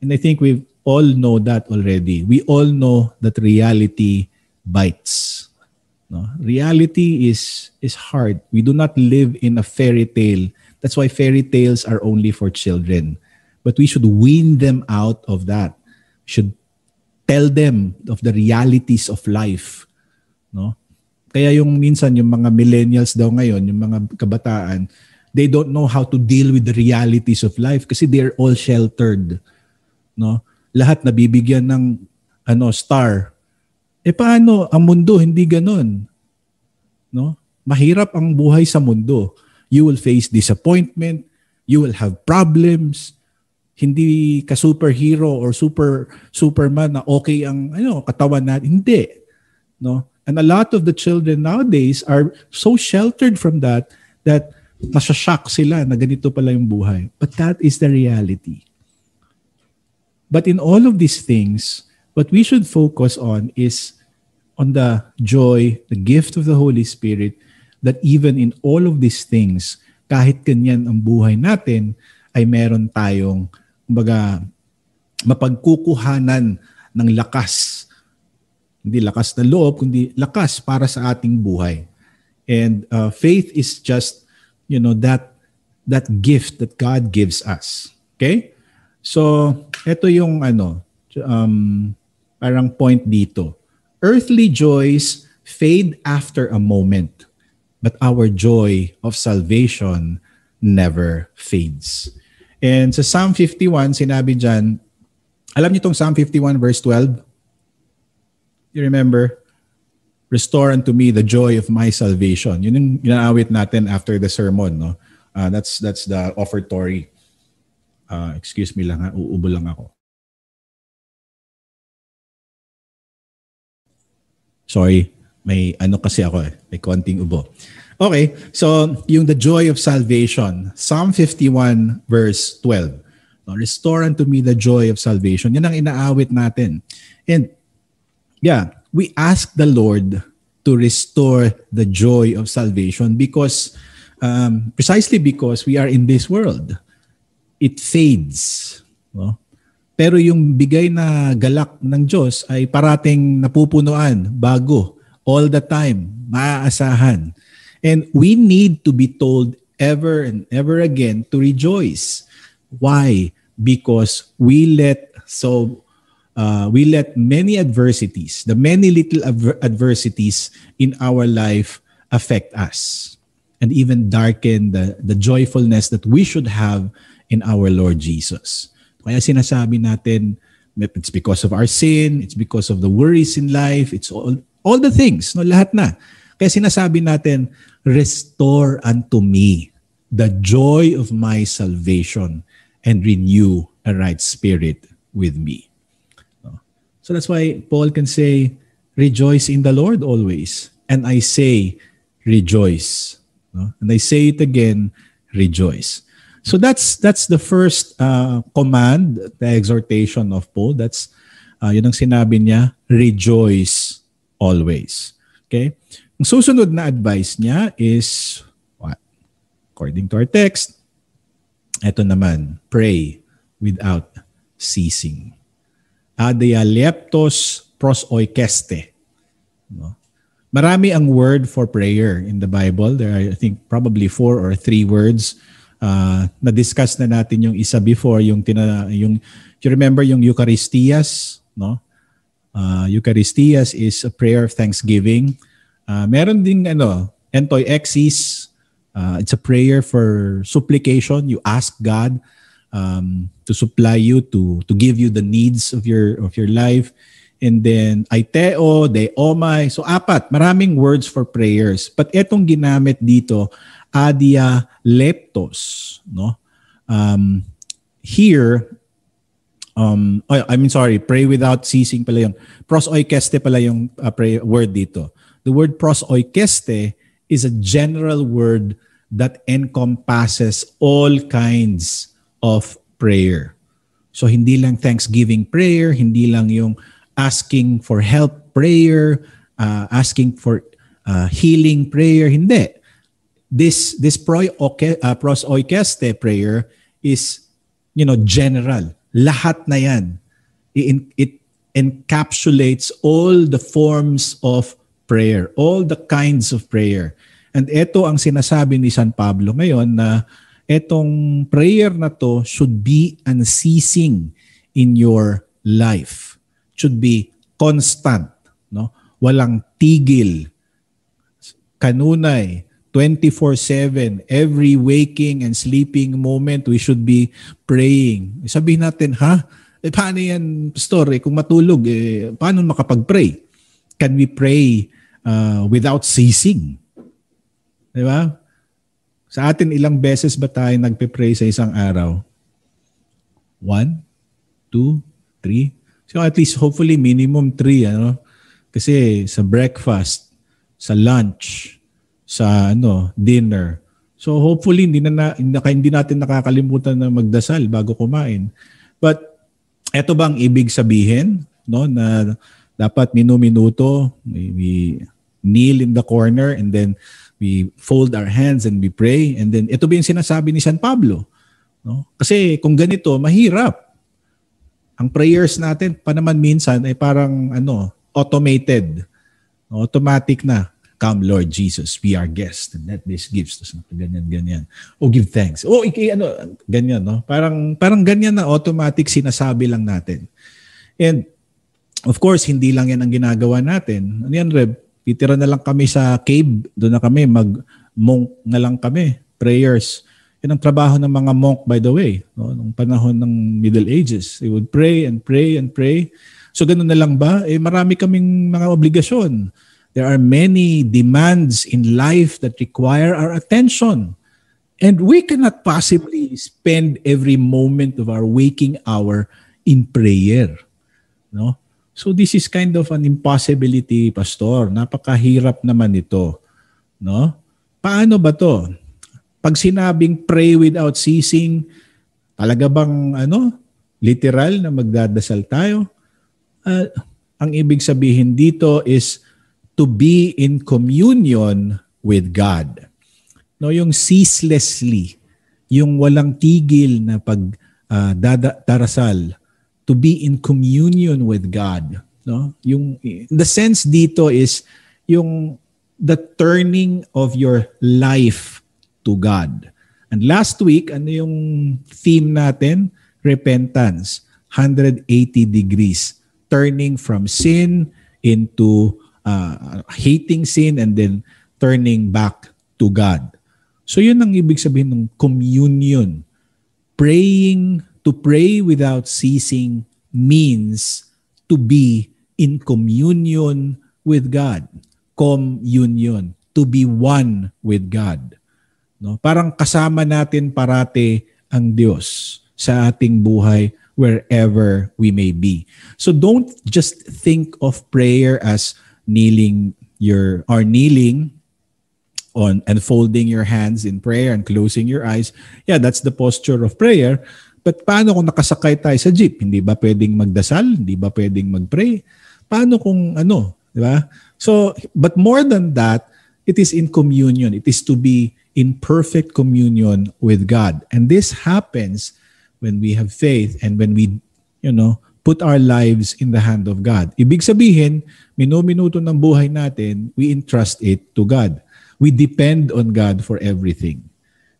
And I think we've all know that already. We all know that reality bites. No? Reality is is hard. We do not live in a fairy tale. That's why fairy tales are only for children. But we should wean them out of that. should tell them of the realities of life. No? Kaya yung minsan yung mga millennials daw ngayon, yung mga kabataan, they don't know how to deal with the realities of life kasi they're all sheltered. No? Lahat nabibigyan ng ano star. Eh paano ang mundo hindi ganoon? No? Mahirap ang buhay sa mundo. You will face disappointment, you will have problems, hindi ka superhero or super superman na okay ang ano katawan natin hindi no and a lot of the children nowadays are so sheltered from that that nasashock sila na ganito pala yung buhay but that is the reality but in all of these things what we should focus on is on the joy the gift of the holy spirit that even in all of these things kahit ganyan ang buhay natin ay meron tayong kumbaga, mapagkukuhanan ng lakas. Hindi lakas na loob, kundi lakas para sa ating buhay. And uh, faith is just, you know, that that gift that God gives us. Okay? So, ito yung ano, um, parang point dito. Earthly joys fade after a moment, but our joy of salvation never fades. And sa Psalm 51, sinabi dyan, alam niyo itong Psalm 51 verse 12? You remember? Restore unto me the joy of my salvation. Yun yung ginaawit natin after the sermon. No? Uh, that's, that's the offertory. Uh, excuse me lang ha, uubo lang ako. Sorry, may ano kasi ako eh, may konting ubo. Okay, so yung the joy of salvation, Psalm 51 verse 12. Restore unto me the joy of salvation. Yan ang inaawit natin. And yeah, we ask the Lord to restore the joy of salvation because um, precisely because we are in this world. It fades. No? Pero yung bigay na galak ng Diyos ay parating napupunuan, bago, all the time, maaasahan. And we need to be told ever and ever again to rejoice. Why? Because we let so uh, we let many adversities, the many little adver- adversities in our life affect us and even darken the, the joyfulness that we should have in our Lord Jesus. Kaya sinasabi natin, it's because of our sin, it's because of the worries in life, it's all, all the things, no, lahat na. Kaya sinasabi natin, restore unto me the joy of my salvation and renew a right spirit with me. So that's why Paul can say, rejoice in the Lord always. And I say, rejoice. And I say it again, rejoice. So that's that's the first uh, command, the exhortation of Paul. That's uh, yun ang sinabi niya, rejoice always. Okay? Ang susunod na advice niya is what? According to our text, ito naman, pray without ceasing. Adia leptos pros oikeste. No? Marami ang word for prayer in the Bible. There are, I think, probably four or three words. Uh, na-discuss na natin yung isa before, yung, tina, yung you remember yung Eucharistias? No? Uh, Eucharistias is a prayer of thanksgiving. Uh, meron ding ano, Entoy Exis. Uh, it's a prayer for supplication. You ask God um, to supply you, to to give you the needs of your of your life. And then Aiteo, De Omay. So apat, maraming words for prayers. But etong ginamit dito, Adia Leptos. No? Um, here, um, oh, I mean sorry, pray without ceasing pala yung, pros oikeste pala yung uh, pray, word dito. The word pros oikeste is a general word that encompasses all kinds of prayer. So hindi lang thanksgiving prayer, hindi lang yung asking for help prayer, uh, asking for uh, healing prayer, hindi. This this pro okay, uh, pros oikeste prayer is you know general. Lahat na 'yan. It, it encapsulates all the forms of prayer, all the kinds of prayer. And ito ang sinasabi ni San Pablo ngayon na itong prayer na to should be unceasing in your life. Should be constant, no? Walang tigil. Kanunay, 24/7, every waking and sleeping moment we should be praying. Sabihin natin, ha? Eh, paano yan, pastor? Eh, kung matulog, eh, paano makapag-pray? Can we pray uh, without ceasing? Di ba? Sa atin, ilang beses ba tayo nagpe-pray sa isang araw? One, two, three. So at least hopefully minimum three. Ano? Kasi sa breakfast, sa lunch, sa ano, dinner. So hopefully hindi na, na hindi natin nakakalimutan na magdasal bago kumain. But eto bang ibig sabihin no na dapat minu-minuto we kneel in the corner and then we fold our hands and we pray. And then ito ba yung sinasabi ni San Pablo no? Kasi kung ganito mahirap. Ang prayers natin pa naman minsan ay parang ano automated. Automatic na Come, Lord Jesus, be our guest and let this gifts. Tapos ganyan, ganyan. O give thanks. O iki, ano, ganyan, no? Parang, parang ganyan na automatic sinasabi lang natin. And, of course, hindi lang yan ang ginagawa natin. Ano yan, Reb? Titira na lang kami sa cave. Doon na kami. Mag-monk na lang kami. Prayers. Yan ang trabaho ng mga monk, by the way. No? Nung panahon ng Middle Ages. They would pray and pray and pray. So, ganun na lang ba? Eh, marami kaming mga obligasyon There are many demands in life that require our attention. And we cannot possibly spend every moment of our waking hour in prayer. No? So this is kind of an impossibility, pastor. Napakahirap naman ito. No? Paano ba 'to? Pag sinabing pray without ceasing, talaga bang ano, literal na magdadasal tayo? Uh, ang ibig sabihin dito is to be in communion with God. No, yung ceaselessly, yung walang tigil na pag uh, dada, darasal, to be in communion with God. No? Yung the sense dito is yung the turning of your life to God. And last week, ano yung theme natin? Repentance. 180 degrees. Turning from sin into uh, hating sin and then turning back to God. So yun ang ibig sabihin ng communion. Praying, to pray without ceasing means to be in communion with God. Communion, to be one with God. No? Parang kasama natin parate ang Diyos sa ating buhay wherever we may be. So don't just think of prayer as kneeling your or kneeling on and folding your hands in prayer and closing your eyes. Yeah, that's the posture of prayer. But paano kung nakasakay tayo sa jeep? Hindi ba pwedeng magdasal? Hindi ba pwedeng magpray? Paano kung ano, di ba? So, but more than that, it is in communion. It is to be in perfect communion with God. And this happens when we have faith and when we, you know, put our lives in the hand of God. Ibig sabihin, minuminuto ng buhay natin, we entrust it to God. We depend on God for everything.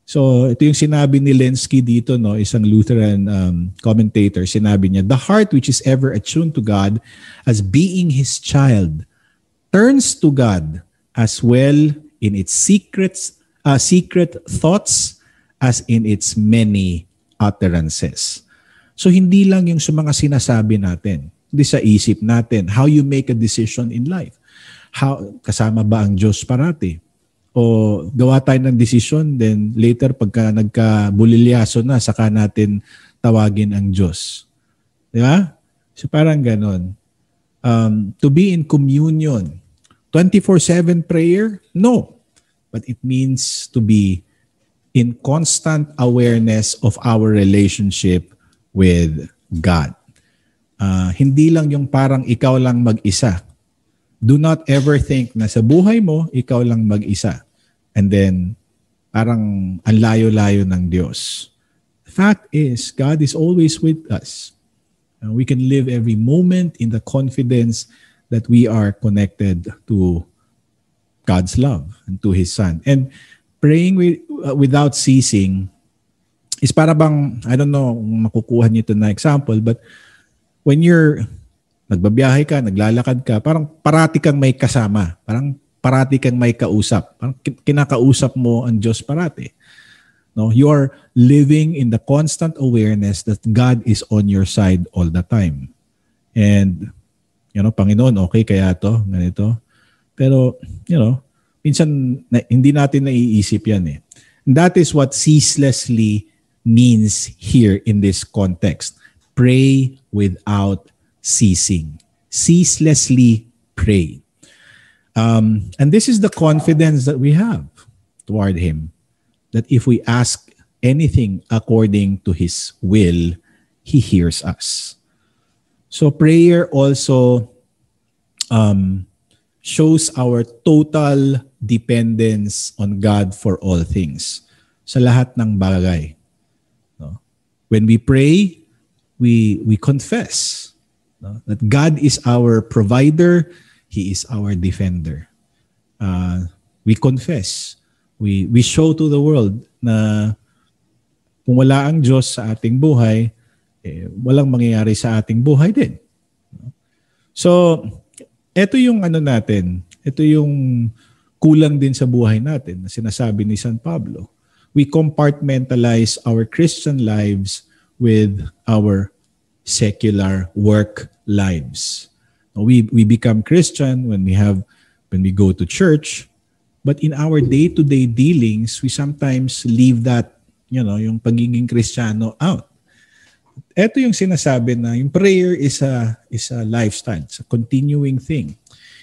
So, ito yung sinabi ni Lenski dito, no, isang Lutheran um, commentator. Sinabi niya, The heart which is ever attuned to God as being His child turns to God as well in its secrets, uh, secret thoughts as in its many utterances. So hindi lang yung sa mga sinasabi natin, hindi sa isip natin, how you make a decision in life. How, kasama ba ang Diyos parati? O gawa tayo ng decision, then later pagka nagka-bulilyaso na, saka natin tawagin ang Diyos. Di ba? So parang ganon. Um, to be in communion. 24-7 prayer? No. But it means to be in constant awareness of our relationship with God. Uh, hindi lang yung parang ikaw lang mag-isa. Do not ever think na sa buhay mo, ikaw lang mag-isa. And then, parang ang layo-layo ng Diyos. The fact is, God is always with us. Uh, we can live every moment in the confidence that we are connected to God's love and to His Son. And praying with, uh, without ceasing is para bang, I don't know kung makukuha niyo ito na example, but when you're nagbabiyahe ka, naglalakad ka, parang parati kang may kasama. Parang parati kang may kausap. Parang kin- kinakausap mo ang Diyos parati. No, you are living in the constant awareness that God is on your side all the time. And you know, Panginoon, okay kaya to, ganito. Pero, you know, minsan na, hindi natin naiisip yan eh. And that is what ceaselessly means here in this context. Pray without ceasing. Ceaselessly pray. Um, and this is the confidence that we have toward Him. That if we ask anything according to His will, He hears us. So prayer also um, shows our total dependence on God for all things. Sa lahat ng bagay. No? When we pray, we we confess no? that God is our provider, He is our defender. Uh, we confess. We we show to the world na kung wala ang Diyos sa ating buhay, eh, walang mangyayari sa ating buhay din. So, ito yung ano natin, ito yung kulang din sa buhay natin na sinasabi ni San Pablo. We compartmentalize our Christian lives with our secular work lives. We we become Christian when we have when we go to church, but in our day-to-day dealings, we sometimes leave that, you know, yung pagiging Kristiyano out. Ito yung sinasabi na yung prayer is a is a lifestyle, it's a continuing thing.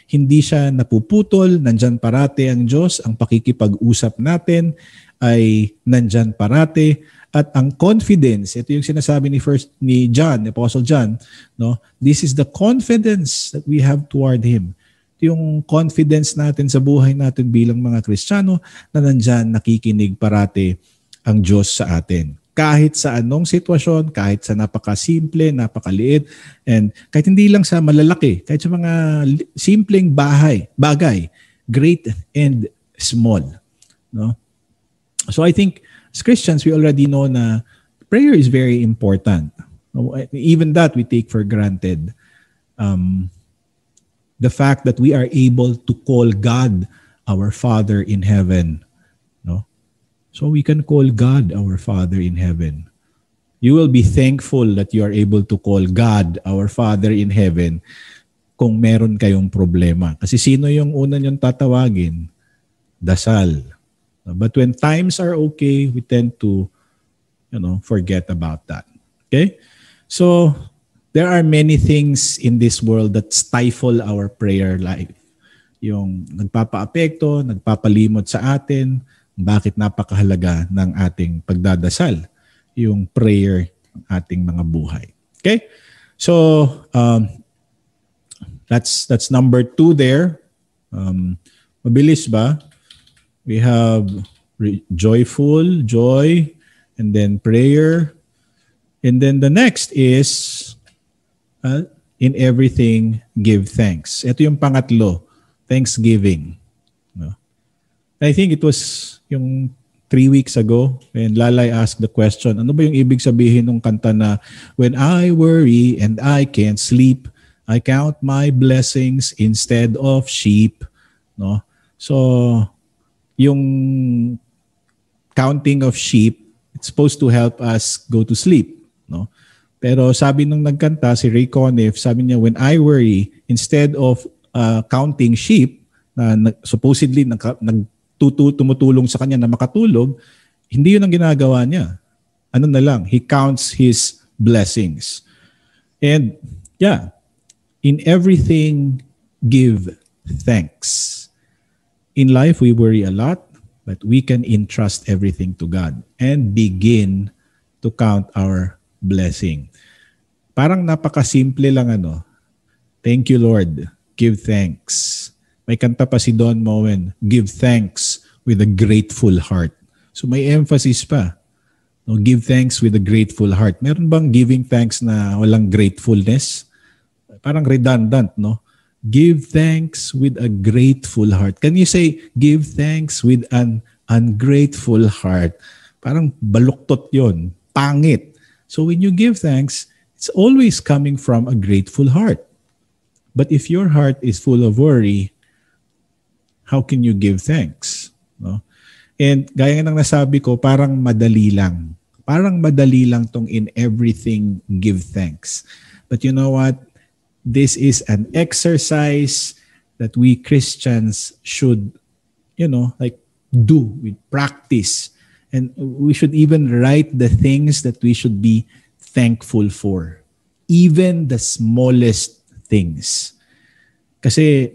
Hindi siya napuputol, nandyan parate ang Diyos, ang pakikipag-usap natin ay nandyan parate at ang confidence, ito yung sinasabi ni first ni John, Apostle John, no? This is the confidence that we have toward him. Yung confidence natin sa buhay natin bilang mga Kristiyano na nandyan nakikinig parate ang Diyos sa atin kahit sa anong sitwasyon, kahit sa napakasimple, napakaliit, and kahit hindi lang sa malalaki, kahit sa mga simpleng bahay, bagay, great and small. No? So I think as Christians, we already know na prayer is very important. Even that we take for granted. Um, the fact that we are able to call God our Father in heaven. No? So we can call God our Father in heaven. You will be thankful that you are able to call God our Father in heaven kung meron kayong problema. Kasi sino yung una niyong tatawagin? Dasal. But when times are okay, we tend to, you know, forget about that. Okay? So, there are many things in this world that stifle our prayer life. Yung nagpapaapekto, nagpapalimot sa atin, bakit napakahalaga ng ating pagdadasal, yung prayer ng ating mga buhay. Okay? So, um, that's that's number two there. Um, mabilis ba? We have re- joyful, joy, and then prayer. And then the next is uh, in everything give thanks. Ito yung pangatlo, thanksgiving. No? I think it was yung three weeks ago when Lalay asked the question, ano ba yung ibig sabihin ng kanta na when I worry and I can't sleep, I count my blessings instead of sheep. No? So, yung counting of sheep, it's supposed to help us go to sleep. No? Pero sabi nung nagkanta, si Ray Conniff, sabi niya, when I worry, instead of uh, counting sheep, na nag- supposedly nag, nagtutu, tumutulong sa kanya na makatulog, hindi yun ang ginagawa niya. Ano na lang, he counts his blessings. And yeah, in everything, give thanks. In life, we worry a lot, but we can entrust everything to God and begin to count our blessing. Parang napakasimple lang ano. Thank you, Lord. Give thanks. May kanta pa si Don Moen, give thanks with a grateful heart. So may emphasis pa. No, give thanks with a grateful heart. Meron bang giving thanks na walang gratefulness? Parang redundant, no? Give thanks with a grateful heart. Can you say, give thanks with an ungrateful heart? Parang baluktot yon, pangit. So when you give thanks, It's always coming from a grateful heart. But if your heart is full of worry, how can you give thanks? No? And gaya ng nasabi ko, parang madali lang. Parang madali lang tong in everything give thanks. But you know what? This is an exercise that we Christians should, you know, like do with practice. And we should even write the things that we should be thankful for. Even the smallest things. Kasi,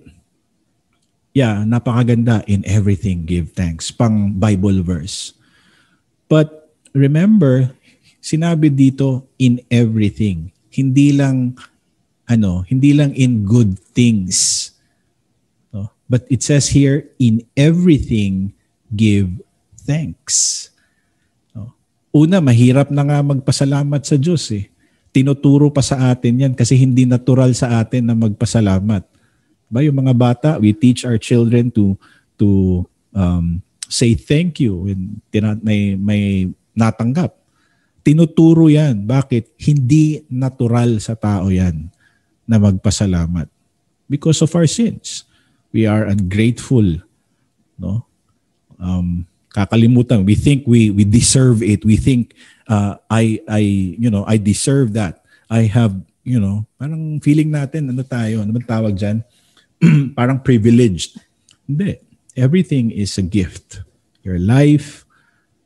yeah, napakaganda in everything give thanks. Pang Bible verse. But remember, sinabi dito in everything. Hindi lang ano, hindi lang in good things. No? But it says here in everything give thanks. No? Una, mahirap na nga magpasalamat sa Diyos eh. Tinuturo pa sa atin yan kasi hindi natural sa atin na magpasalamat. Ba yung mga bata, we teach our children to to um, say thank you when tina- may, may natanggap. Tinuturo yan. Bakit? Hindi natural sa tao yan na magpasalamat. Because of our sins. We are ungrateful. No? Um, kakalimutan. We think we we deserve it. We think uh, I I you know I deserve that. I have you know parang feeling natin ano tayo ano bang tawag diyan? parang privileged. Hindi. Everything is a gift. Your life,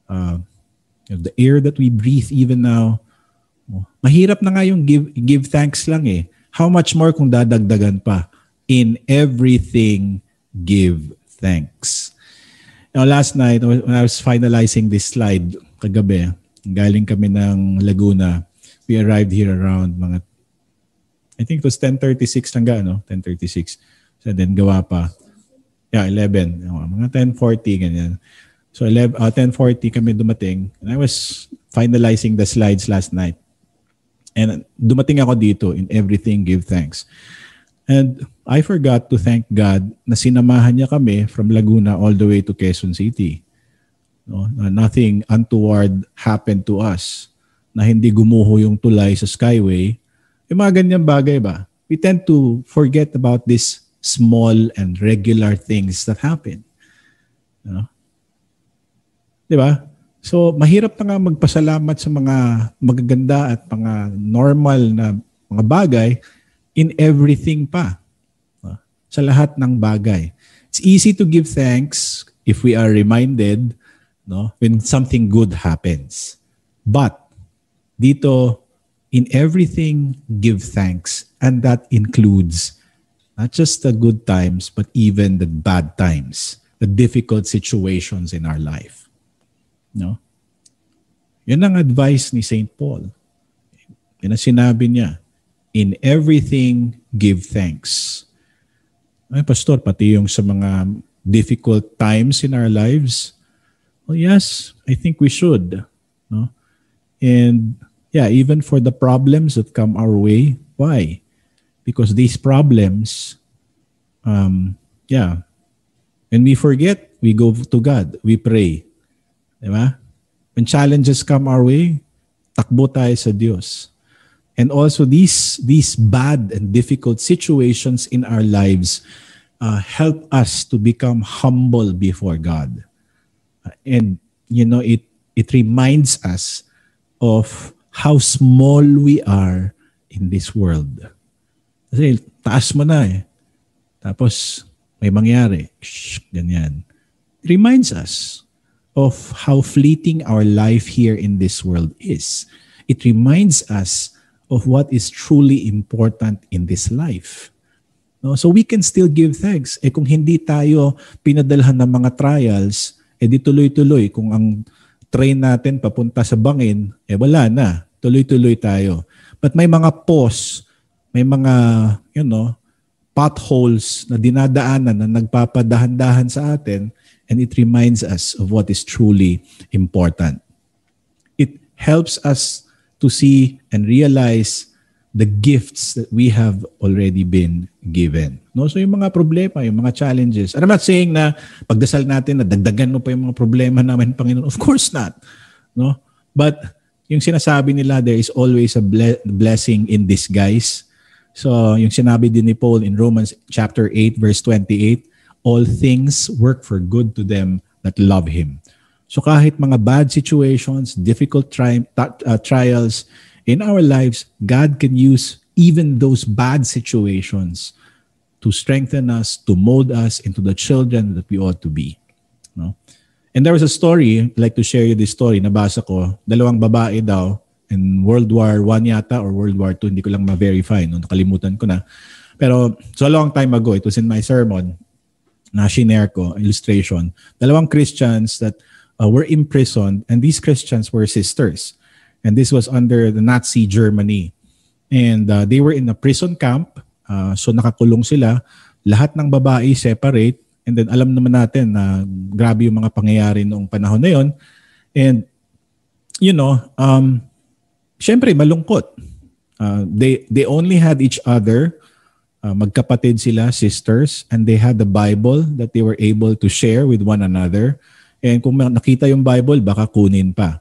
uh, the air that we breathe even now. Oh, mahirap na nga yung give give thanks lang eh. How much more kung dadagdagan pa? In everything give thanks. Now, last night, when I was finalizing this slide kagabi, galing kami ng Laguna. We arrived here around mga, I think it was 10.36 lang ga, no? 10.36. So then gawa pa. Yeah, 11. Mga 10.40, ganyan. So 11, uh, 10.40 kami dumating. And I was finalizing the slides last night. And dumating ako dito, in everything give thanks. And I forgot to thank God na sinamahan niya kami from Laguna all the way to Quezon City. No, nothing untoward happened to us. Na hindi gumuho yung tulay sa Skyway. Yung mga ganyang bagay ba? We tend to forget about these small and regular things that happen. You know? Di ba? So, mahirap na nga magpasalamat sa mga magaganda at mga normal na mga bagay in everything pa. Uh, Sa lahat ng bagay. It's easy to give thanks if we are reminded no, when something good happens. But dito, in everything, give thanks. And that includes not just the good times, but even the bad times, the difficult situations in our life. No? Yan ang advice ni St. Paul. Yan ang sinabi niya. In everything, give thanks. Ay, Pastor, pati yung sa mga difficult times in our lives, well, yes, I think we should. No? And yeah, even for the problems that come our way, why? Because these problems, um, yeah, when we forget, we go to God, we pray. Di ba? When challenges come our way, takbo tayo sa Diyos. And also these these bad and difficult situations in our lives uh, help us to become humble before God. Uh, and you know it it reminds us of how small we are in this world. Kasi taas mo na eh. Tapos may mangyari. Shh, ganyan. It reminds us of how fleeting our life here in this world is. It reminds us of what is truly important in this life. No? So we can still give thanks. Eh kung hindi tayo pinadalhan ng mga trials, eh di tuloy-tuloy. Kung ang train natin papunta sa bangin, eh wala na. Tuloy-tuloy tayo. But may mga pause, may mga, you know, potholes na dinadaanan na nagpapadahan-dahan sa atin and it reminds us of what is truly important. It helps us to see and realize the gifts that we have already been given. No? So yung mga problema, yung mga challenges. And I'm not saying na pagdasal natin na dagdagan mo pa yung mga problema namin, Panginoon. Of course not. No? But yung sinasabi nila there is always a ble- blessing in disguise. So yung sinabi din ni Paul in Romans chapter 8 verse 28, all things work for good to them that love him. So kahit mga bad situations, difficult tri- uh, trials in our lives, God can use even those bad situations to strengthen us, to mold us into the children that we ought to be. No? And there was a story, I'd like to share you this story, nabasa ko, dalawang babae daw, in World War I yata or World War II, hindi ko lang ma-verify, no? nakalimutan ko na. Pero so a long time ago, it was in my sermon, na shinare ko, illustration, dalawang Christians that uh, were imprisoned and these Christians were sisters. And this was under the Nazi Germany. And uh, they were in a prison camp. Uh, so nakakulong sila. Lahat ng babae separate And then alam naman natin na grabe yung mga pangyayari noong panahon na yon. And you know, um syempre malungkot. Uh, they they only had each other. Uh, magkapatid sila, sisters, and they had the Bible that they were able to share with one another. And kung nakita yung Bible, baka kunin pa.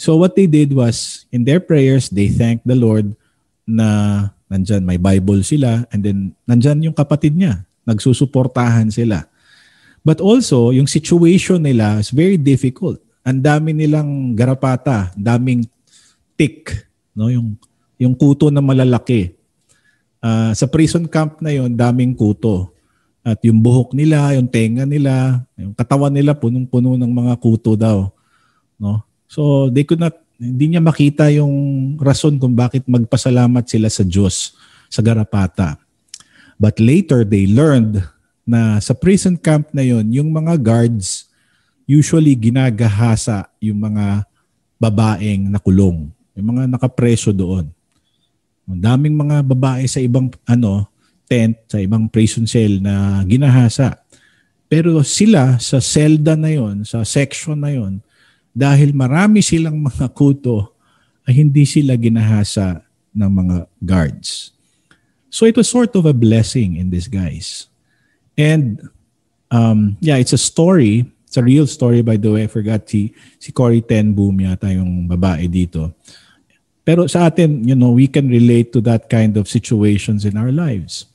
So what they did was, in their prayers, they thanked the Lord na nandyan may Bible sila and then nandyan yung kapatid niya. Nagsusuportahan sila. But also, yung situation nila is very difficult. Ang dami nilang garapata, daming tick, no? yung, yung kuto na malalaki. Uh, sa prison camp na yon daming kuto. At yung buhok nila, yung tenga nila, yung katawan nila punong-puno ng mga kuto daw. No? So they could not, hindi niya makita yung rason kung bakit magpasalamat sila sa Diyos sa garapata. But later they learned na sa prison camp na yon, yung mga guards usually ginagahasa yung mga babaeng nakulong, yung mga nakapreso doon. Daming mga babae sa ibang ano tent, sa ibang prison cell na ginahasa. Pero sila sa selda na yon, sa section na yon, dahil marami silang mga kuto, ay hindi sila ginahasa ng mga guards. So it was sort of a blessing in disguise. And um, yeah, it's a story. It's a real story by the way. I forgot si, si Cory Ten Boom yata yung babae dito. Pero sa atin, you know, we can relate to that kind of situations in our lives.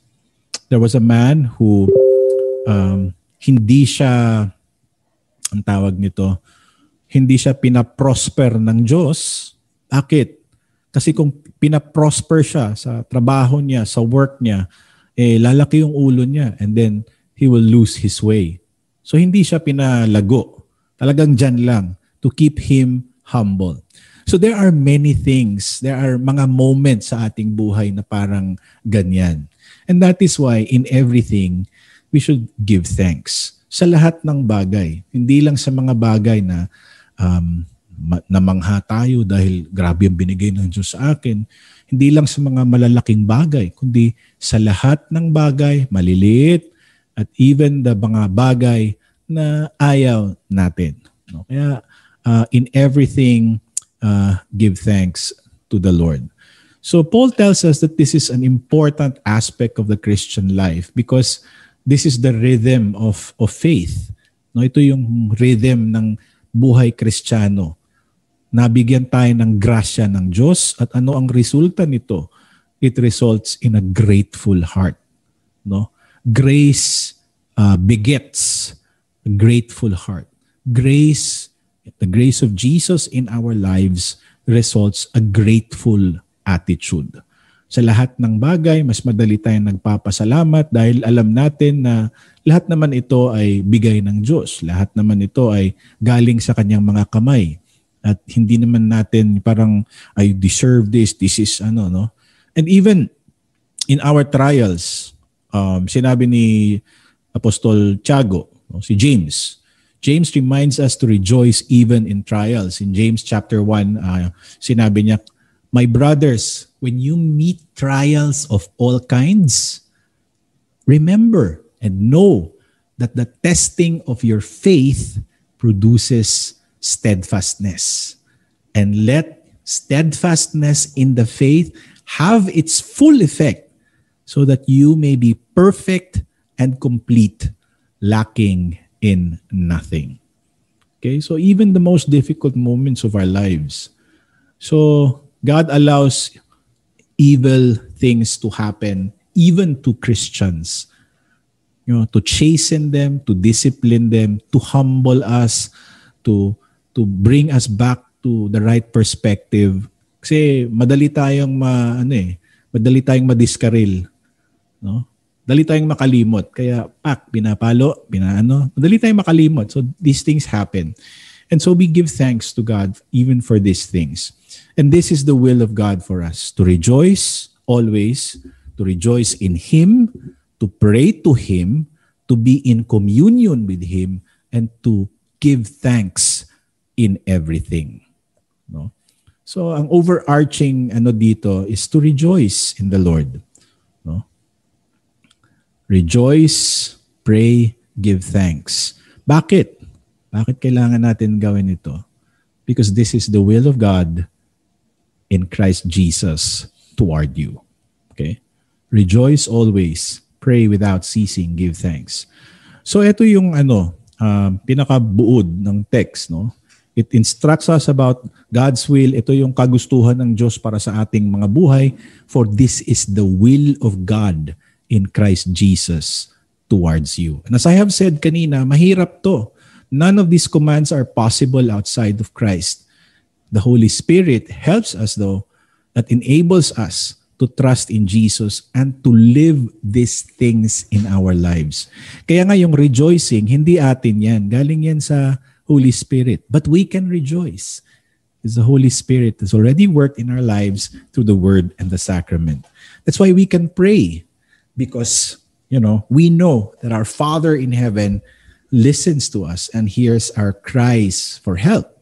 There was a man who um, hindi siya, ang tawag nito, hindi siya pinaprosper ng Diyos. Bakit? Kasi kung pinaprosper siya sa trabaho niya, sa work niya, eh lalaki yung ulo niya and then he will lose his way. So hindi siya pinalago. Talagang dyan lang to keep him humble. So there are many things, there are mga moments sa ating buhay na parang ganyan. And that is why in everything, we should give thanks. Sa lahat ng bagay. Hindi lang sa mga bagay na um, namangha tayo dahil grabe ang binigay ng Diyos sa akin. Hindi lang sa mga malalaking bagay, kundi sa lahat ng bagay, maliliit, at even the mga bagay na ayaw natin. No? Kaya uh, in everything, uh, give thanks to the Lord. So Paul tells us that this is an important aspect of the Christian life because this is the rhythm of, of faith. No, ito yung rhythm ng buhay kristyano. Nabigyan tayo ng grasya ng Diyos at ano ang resulta nito? It results in a grateful heart. No? grace uh, begets a grateful heart. Grace, the grace of Jesus in our lives results a grateful attitude. Sa lahat ng bagay, mas madali tayong nagpapasalamat dahil alam natin na lahat naman ito ay bigay ng Diyos. Lahat naman ito ay galing sa kanyang mga kamay. At hindi naman natin parang, I deserve this, this is ano, no? And even in our trials, um, sinabi ni Apostol Tiago, no, si James. James reminds us to rejoice even in trials. In James chapter 1, uh, sinabi niya, My brothers, when you meet trials of all kinds, remember and know that the testing of your faith produces steadfastness. And let steadfastness in the faith have its full effect so that you may be perfect and complete, lacking in nothing. Okay, so even the most difficult moments of our lives, So God allows evil things to happen even to Christians. You know, to chasten them, to discipline them, to humble us, to to bring us back to the right perspective. Kasi madali tayong ma ano eh, madali tayong madiskaril, no? Dali tayong makalimot. Kaya pak pinapalo, pinaano, madali tayong makalimot. So these things happen. And so we give thanks to God even for these things. And this is the will of God for us to rejoice always, to rejoice in Him, to pray to Him, to be in communion with Him, and to give thanks in everything. No? So ang overarching ano dito is to rejoice in the Lord. Rejoice, pray, give thanks. Bakit? Bakit kailangan natin gawin ito? Because this is the will of God in Christ Jesus toward you. Okay? Rejoice always, pray without ceasing, give thanks. So ito yung ano, um, pinakabuod ng text, no? It instructs us about God's will. Ito yung kagustuhan ng Diyos para sa ating mga buhay. For this is the will of God in Christ Jesus towards you. And as I have said kanina, mahirap to. None of these commands are possible outside of Christ. The Holy Spirit helps us though, that enables us to trust in Jesus and to live these things in our lives. Kaya nga yung rejoicing, hindi atin yan. Galing yan sa Holy Spirit. But we can rejoice because the Holy Spirit has already worked in our lives through the Word and the sacrament. That's why we can pray because, you know, we know that our Father in heaven listens to us and hears our cries for help.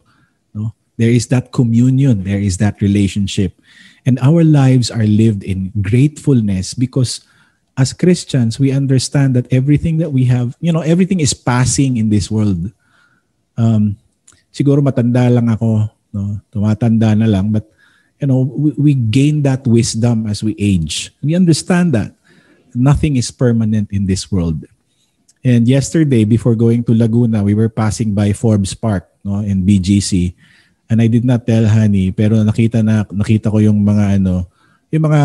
No? There is that communion, there is that relationship. And our lives are lived in gratefulness because as Christians, we understand that everything that we have, you know, everything is passing in this world um, siguro matanda lang ako, no? tumatanda na lang, but you know, we, we gain that wisdom as we age. We understand that nothing is permanent in this world. And yesterday, before going to Laguna, we were passing by Forbes Park no, in BGC. And I did not tell Honey, pero nakita na nakita ko yung mga ano, yung mga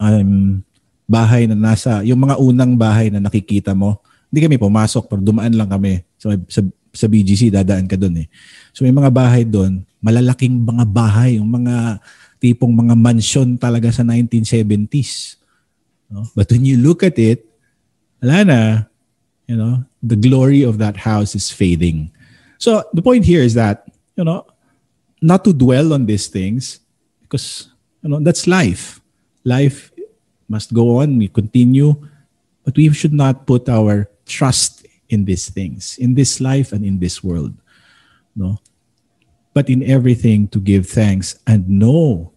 um, bahay na nasa, yung mga unang bahay na nakikita mo. Hindi kami pumasok, pero dumaan lang kami. So, sa, sa BGC, dadaan ka doon eh. So may mga bahay doon, malalaking mga bahay, yung mga tipong mga mansion talaga sa 1970s. No? But when you look at it, wala na, you know, the glory of that house is fading. So the point here is that, you know, not to dwell on these things because, you know, that's life. Life must go on, we continue, but we should not put our trust in these things, in this life and in this world. No? But in everything to give thanks and know,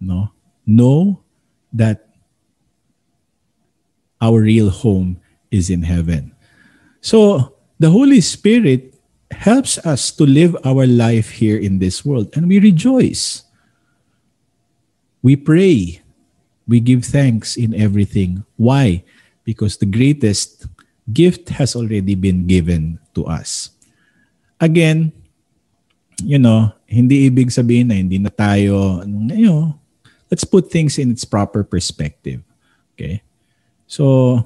no? Know that our real home is in heaven. So the Holy Spirit helps us to live our life here in this world and we rejoice. We pray. We give thanks in everything. Why? Because the greatest gift has already been given to us. Again, you know, hindi ibig sabihin na hindi na tayo, you know, let's put things in its proper perspective. Okay? So,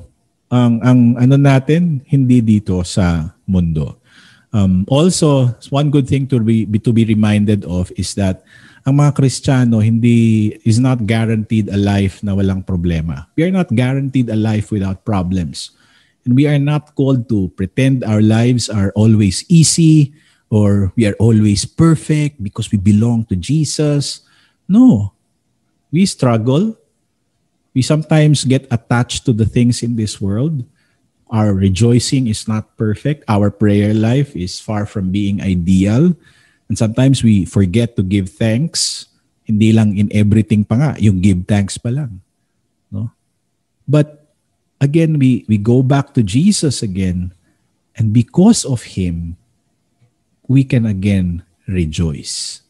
ang ang ano natin hindi dito sa mundo. Um, also, one good thing to be, to be reminded of is that ang mga Kristiyano hindi is not guaranteed a life na walang problema. We are not guaranteed a life without problems. And we are not called to pretend our lives are always easy or we are always perfect because we belong to Jesus. No. We struggle. We sometimes get attached to the things in this world. Our rejoicing is not perfect. Our prayer life is far from being ideal. And sometimes we forget to give thanks. Hindi lang in everything pa nga, yung give thanks pa lang. No? But again, we, we go back to Jesus again. And because of Him, we can again rejoice.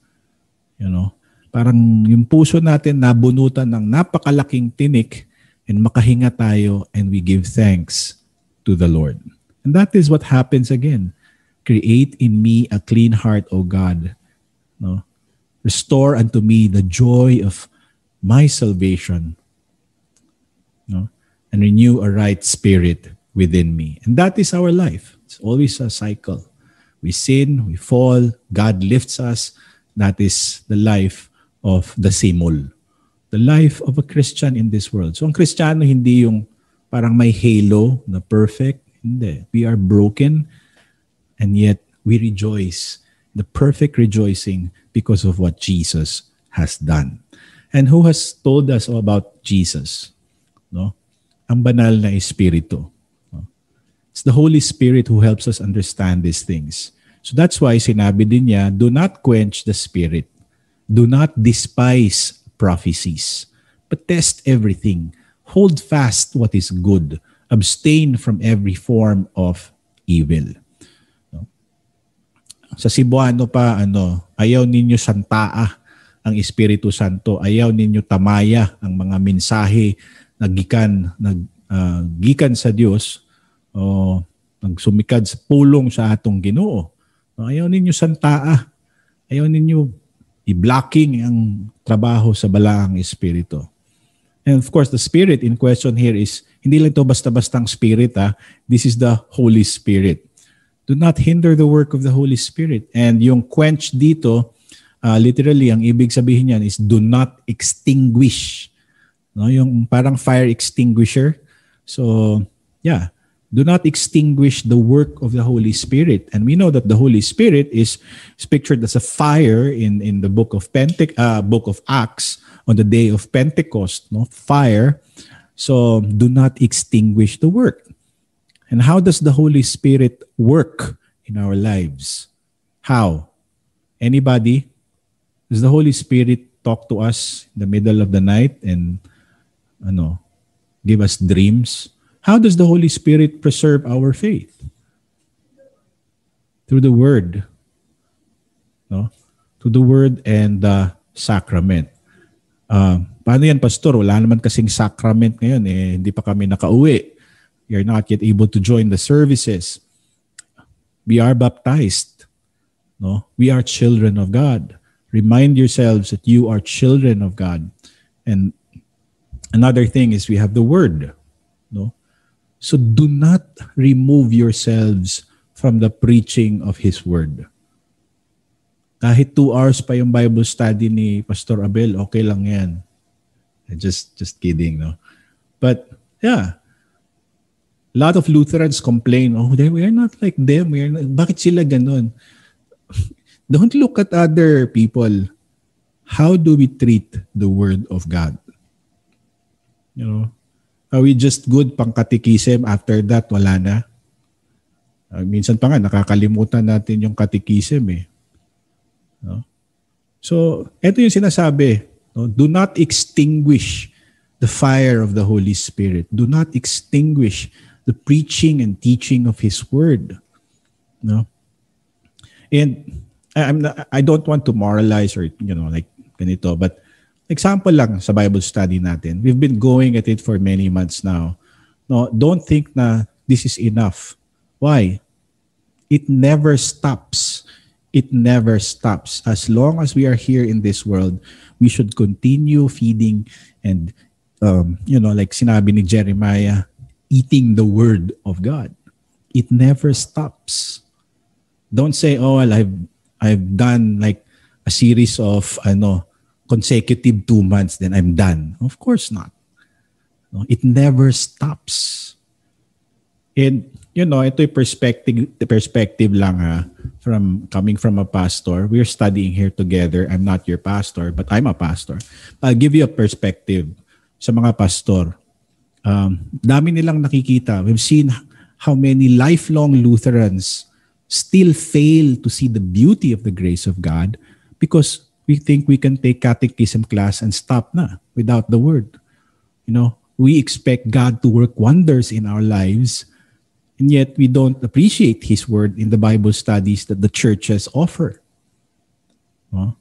You know? Parang yung puso natin nabunutan ng napakalaking tinik and makahinga tayo and we give thanks to the Lord. And that is what happens again. Create in me a clean heart, O God. No? Restore unto me the joy of my salvation. No? And renew a right spirit within me. And that is our life. It's always a cycle. We sin, we fall, God lifts us. That is the life of the simul. The life of a Christian in this world. So ang Kristiyano hindi yung parang may halo na perfect. Hindi. We are broken and yet we rejoice. The perfect rejoicing because of what Jesus has done. And who has told us about Jesus? No? Ang banal na espiritu. It's the Holy Spirit who helps us understand these things. So that's why sinabi din niya, do not quench the spirit. Do not despise prophecies, but test everything. Hold fast what is good. Abstain from every form of evil. Sa Cebuano pa, ano, ayaw ninyo santaa ang Espiritu Santo. Ayaw ninyo tamaya ang mga mensahe na gikan, nag, uh, gikan sa Diyos o nagsumikad sa pulong sa atong ginoo. Ayaw ninyo santaa. Ayaw ninyo i-blocking ang trabaho sa balaang espiritu. And of course, the spirit in question here is, hindi lang ito basta-bastang spirit. Ah. This is the Holy Spirit. Do not hinder the work of the Holy Spirit. And yung quench dito, uh, literally, ang ibig sabihin niyan is do not extinguish. No, yung parang fire extinguisher. So, yeah, do not extinguish the work of the Holy Spirit. And we know that the Holy Spirit is, pictured as a fire in, in the book of Pente- uh, book of Acts on the day of Pentecost, no fire. So do not extinguish the work. And how does the Holy Spirit work in our lives? How? Anybody? Does the Holy Spirit talk to us in the middle of the night and ano, give us dreams? How does the Holy Spirit preserve our faith? Through the Word. No? Through the Word and the sacrament. Uh, paano yan, Pastor? Wala naman kasing sacrament ngayon. Eh, hindi pa kami nakauwi. Are not yet able to join the services. We are baptized. No? We are children of God. Remind yourselves that you are children of God. And another thing is we have the Word. No? So do not remove yourselves from the preaching of His Word. Kahit two hours pa yung Bible study ni Pastor Abel, okay lang yan. Just, just kidding, no? But, yeah. A lot of Lutherans complain, oh, we are not like them. We are not, bakit sila ganun? Don't look at other people. How do we treat the Word of God? You know, Are we just good pang katikisim? After that, wala na. Uh, minsan pa nga, nakakalimutan natin yung katikisim eh. No? So, ito yung sinasabi. No? Do not extinguish the fire of the Holy Spirit. Do not extinguish the preaching and teaching of His Word. No? And I'm not, I don't want to moralize or, you know, like ganito, but example lang sa Bible study natin. We've been going at it for many months now. No, don't think na this is enough. Why? It never stops. It never stops. As long as we are here in this world, we should continue feeding and um, you know, like sinabi ni Jeremiah, eating the word of God. It never stops. Don't say, "Oh, well, I've I've done like a series of ano consecutive two months, then I'm done. Of course not. No, it never stops. And, you know, ito yung perspective, perspective lang ha, from coming from a pastor. We're studying here together. I'm not your pastor, but I'm a pastor. I'll give you a perspective sa mga pastor. Um, dami nilang nakikita. We've seen how many lifelong Lutherans still fail to see the beauty of the grace of God because we think we can take catechism class and stop na without the word. You know, we expect God to work wonders in our lives, and yet we don't appreciate His word in the Bible studies that the churches offer. No?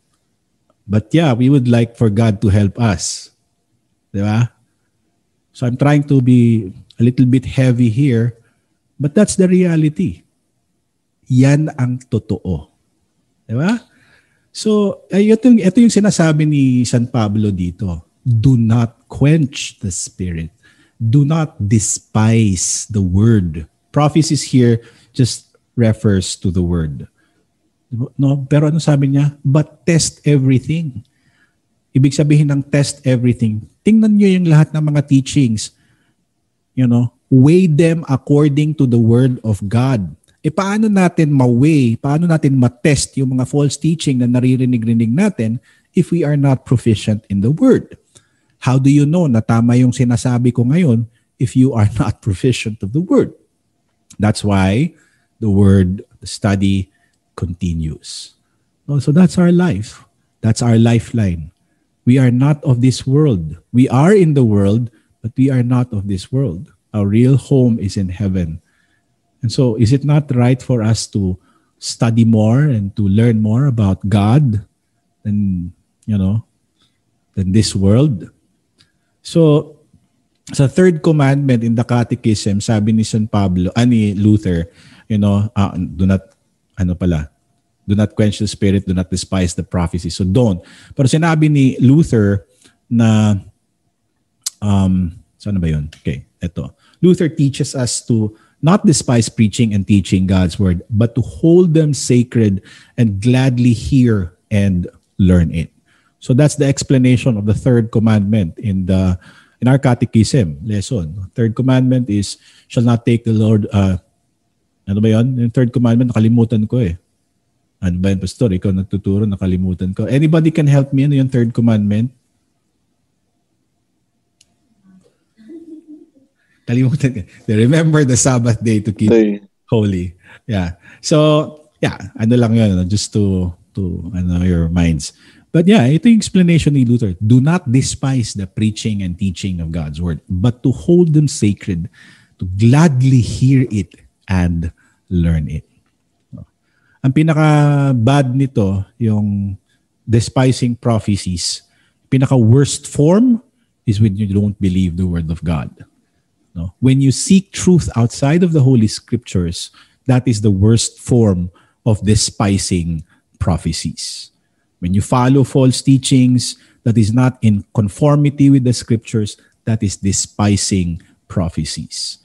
But yeah, we would like for God to help us. Diba? So I'm trying to be a little bit heavy here, but that's the reality. Yan ang totoo. Diba? So, ay, ito, yung- ito yung sinasabi ni San Pablo dito. Do not quench the spirit. Do not despise the word. Prophecies here just refers to the word. No, pero ano sabi niya? But test everything. Ibig sabihin ng test everything. Tingnan niyo yung lahat ng mga teachings. You know, weigh them according to the word of God. E paano natin ma-weigh, paano natin ma-test yung mga false teaching na naririnig-rinig natin if we are not proficient in the word? How do you know na tama yung sinasabi ko ngayon if you are not proficient of the word? That's why the word study continues. So that's our life. That's our lifeline. We are not of this world. We are in the world, but we are not of this world. Our real home is in heaven. And so, is it not right for us to study more and to learn more about God than, you know, than this world? So, sa third commandment in the catechism, sabi ni San Pablo, ani Luther, you know, uh, do not, ano pala, do not quench the spirit, do not despise the prophecy. So don't. Pero sinabi ni Luther na, um, saan ba yun? Okay, eto. Luther teaches us to not despise preaching and teaching God's word, but to hold them sacred and gladly hear and learn it. So that's the explanation of the third commandment in the in our catechism lesson. Third commandment is shall not take the Lord uh ano ba 'yon? Yung third commandment nakalimutan ko eh. Ano ba yun, Pastor? Ikaw nagtuturo, nakalimutan ko. Anybody can help me? Ano yung third commandment? Kalimutan ko. Remember the Sabbath day to keep Day. holy. Yeah. So, yeah, ano lang yun, ano, just to, to ano, your minds. But yeah, ito yung explanation ni Luther. Do not despise the preaching and teaching of God's word, but to hold them sacred, to gladly hear it and learn it. Ang pinaka-bad nito, yung despising prophecies, pinaka-worst form is when you don't believe the word of God. No? When you seek truth outside of the Holy Scriptures, that is the worst form of despising prophecies. When you follow false teachings that is not in conformity with the Scriptures, that is despising prophecies.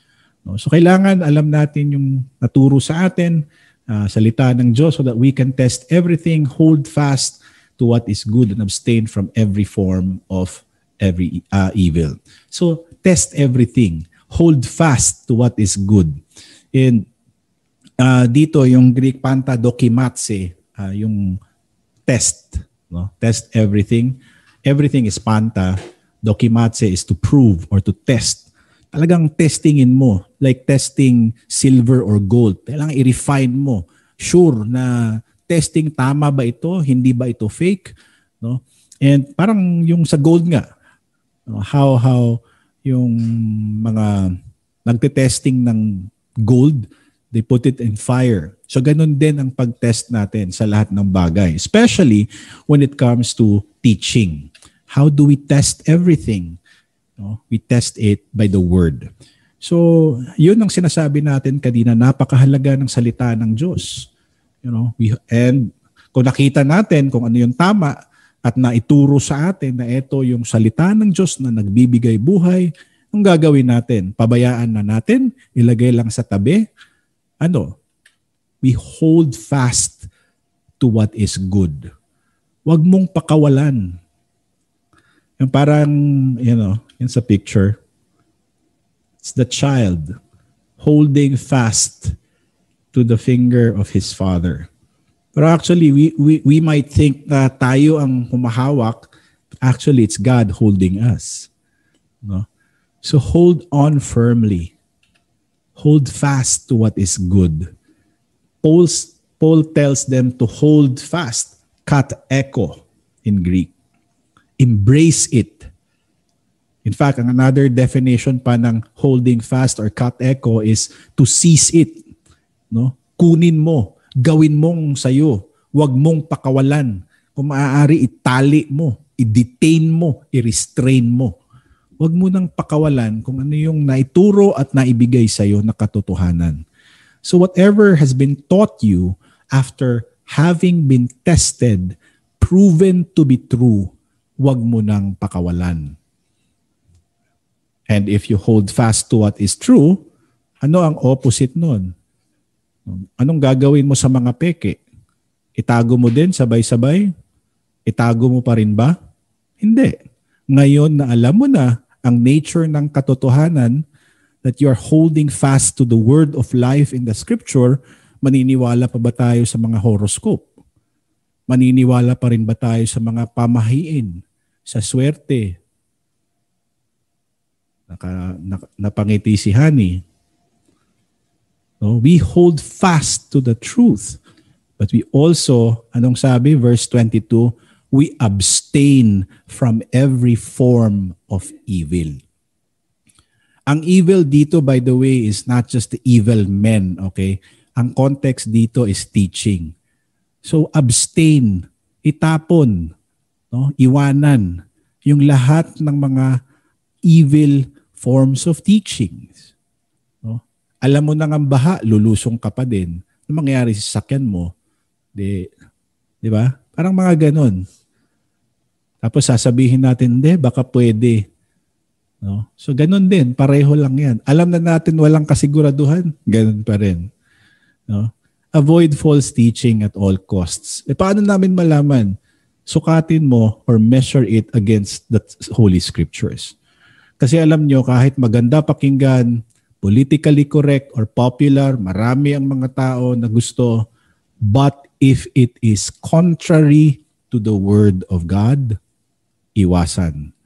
No? So kailangan alam natin yung naturo sa atin, uh, salita ng Diyos so that we can test everything, hold fast to what is good and abstain from every form of every uh, evil. So test everything. Hold fast to what is good. And uh, dito yung Greek panta dokimatse, uh, yung test. No? Test everything. Everything is panta. Dokimatse is to prove or to test. Talagang testingin mo. Like testing silver or gold. Kailangan i-refine mo. Sure na testing tama ba ito? Hindi ba ito fake? No? And parang yung sa gold nga. How, how yung mga nagte-testing ng gold, they put it in fire. So ganun din ang pag-test natin sa lahat ng bagay, especially when it comes to teaching. How do we test everything? No? We test it by the word. So, yun ang sinasabi natin kanina, napakahalaga ng salita ng Diyos. You know, we and kung nakita natin kung ano yung tama at naituro sa atin na ito yung salita ng Diyos na nagbibigay buhay, ang gagawin natin? Pabayaan na natin? Ilagay lang sa tabi? Ano? We hold fast to what is good. Huwag mong pakawalan. Yung parang, you know, yun sa picture, it's the child holding fast to the finger of his father. Pero actually, we, we, we might think na tayo ang humahawak. Actually, it's God holding us. No? So hold on firmly. Hold fast to what is good. Paul's, Paul tells them to hold fast. Kat echo in Greek. Embrace it. In fact, another definition pa ng holding fast or kat echo is to seize it. No? Kunin mo, gawin mong sayo, huwag mong pakawalan. Kung maaari, itali mo, i-detain mo, i-restrain mo. Huwag mo nang pakawalan kung ano yung naituro at naibigay sa'yo na katotohanan. So whatever has been taught you after having been tested proven to be true, wag mo nang pakawalan. And if you hold fast to what is true, ano ang opposite nun? Anong gagawin mo sa mga peke? Itago mo din sabay-sabay? Itago mo pa rin ba? Hindi. Ngayon na alam mo na ang nature ng katotohanan that you are holding fast to the word of life in the scripture, maniniwala pa ba tayo sa mga horoscope? Maniniwala pa rin ba tayo sa mga pamahiin, sa swerte, naka, na, napangiti si Hani. No, we hold fast to the truth. But we also, anong sabi, verse 22, we abstain from every form of evil. Ang evil dito, by the way, is not just the evil men, okay? Ang context dito is teaching. So abstain, itapon, no? iwanan yung lahat ng mga evil forms of teachings. Alam mo nang ang baha, lulusong ka pa din. Ano mangyayari sa sakyan mo? Di, di ba? Parang mga ganon. Tapos sasabihin natin, hindi, baka pwede. No? So ganun din, pareho lang yan. Alam na natin walang kasiguraduhan, ganun pa rin. No? Avoid false teaching at all costs. E paano namin malaman? Sukatin mo or measure it against the Holy Scriptures. Kasi alam nyo, kahit maganda pakinggan, politically correct or popular, marami ang mga tao na gusto, but if it is contrary to the Word of God, iwasan.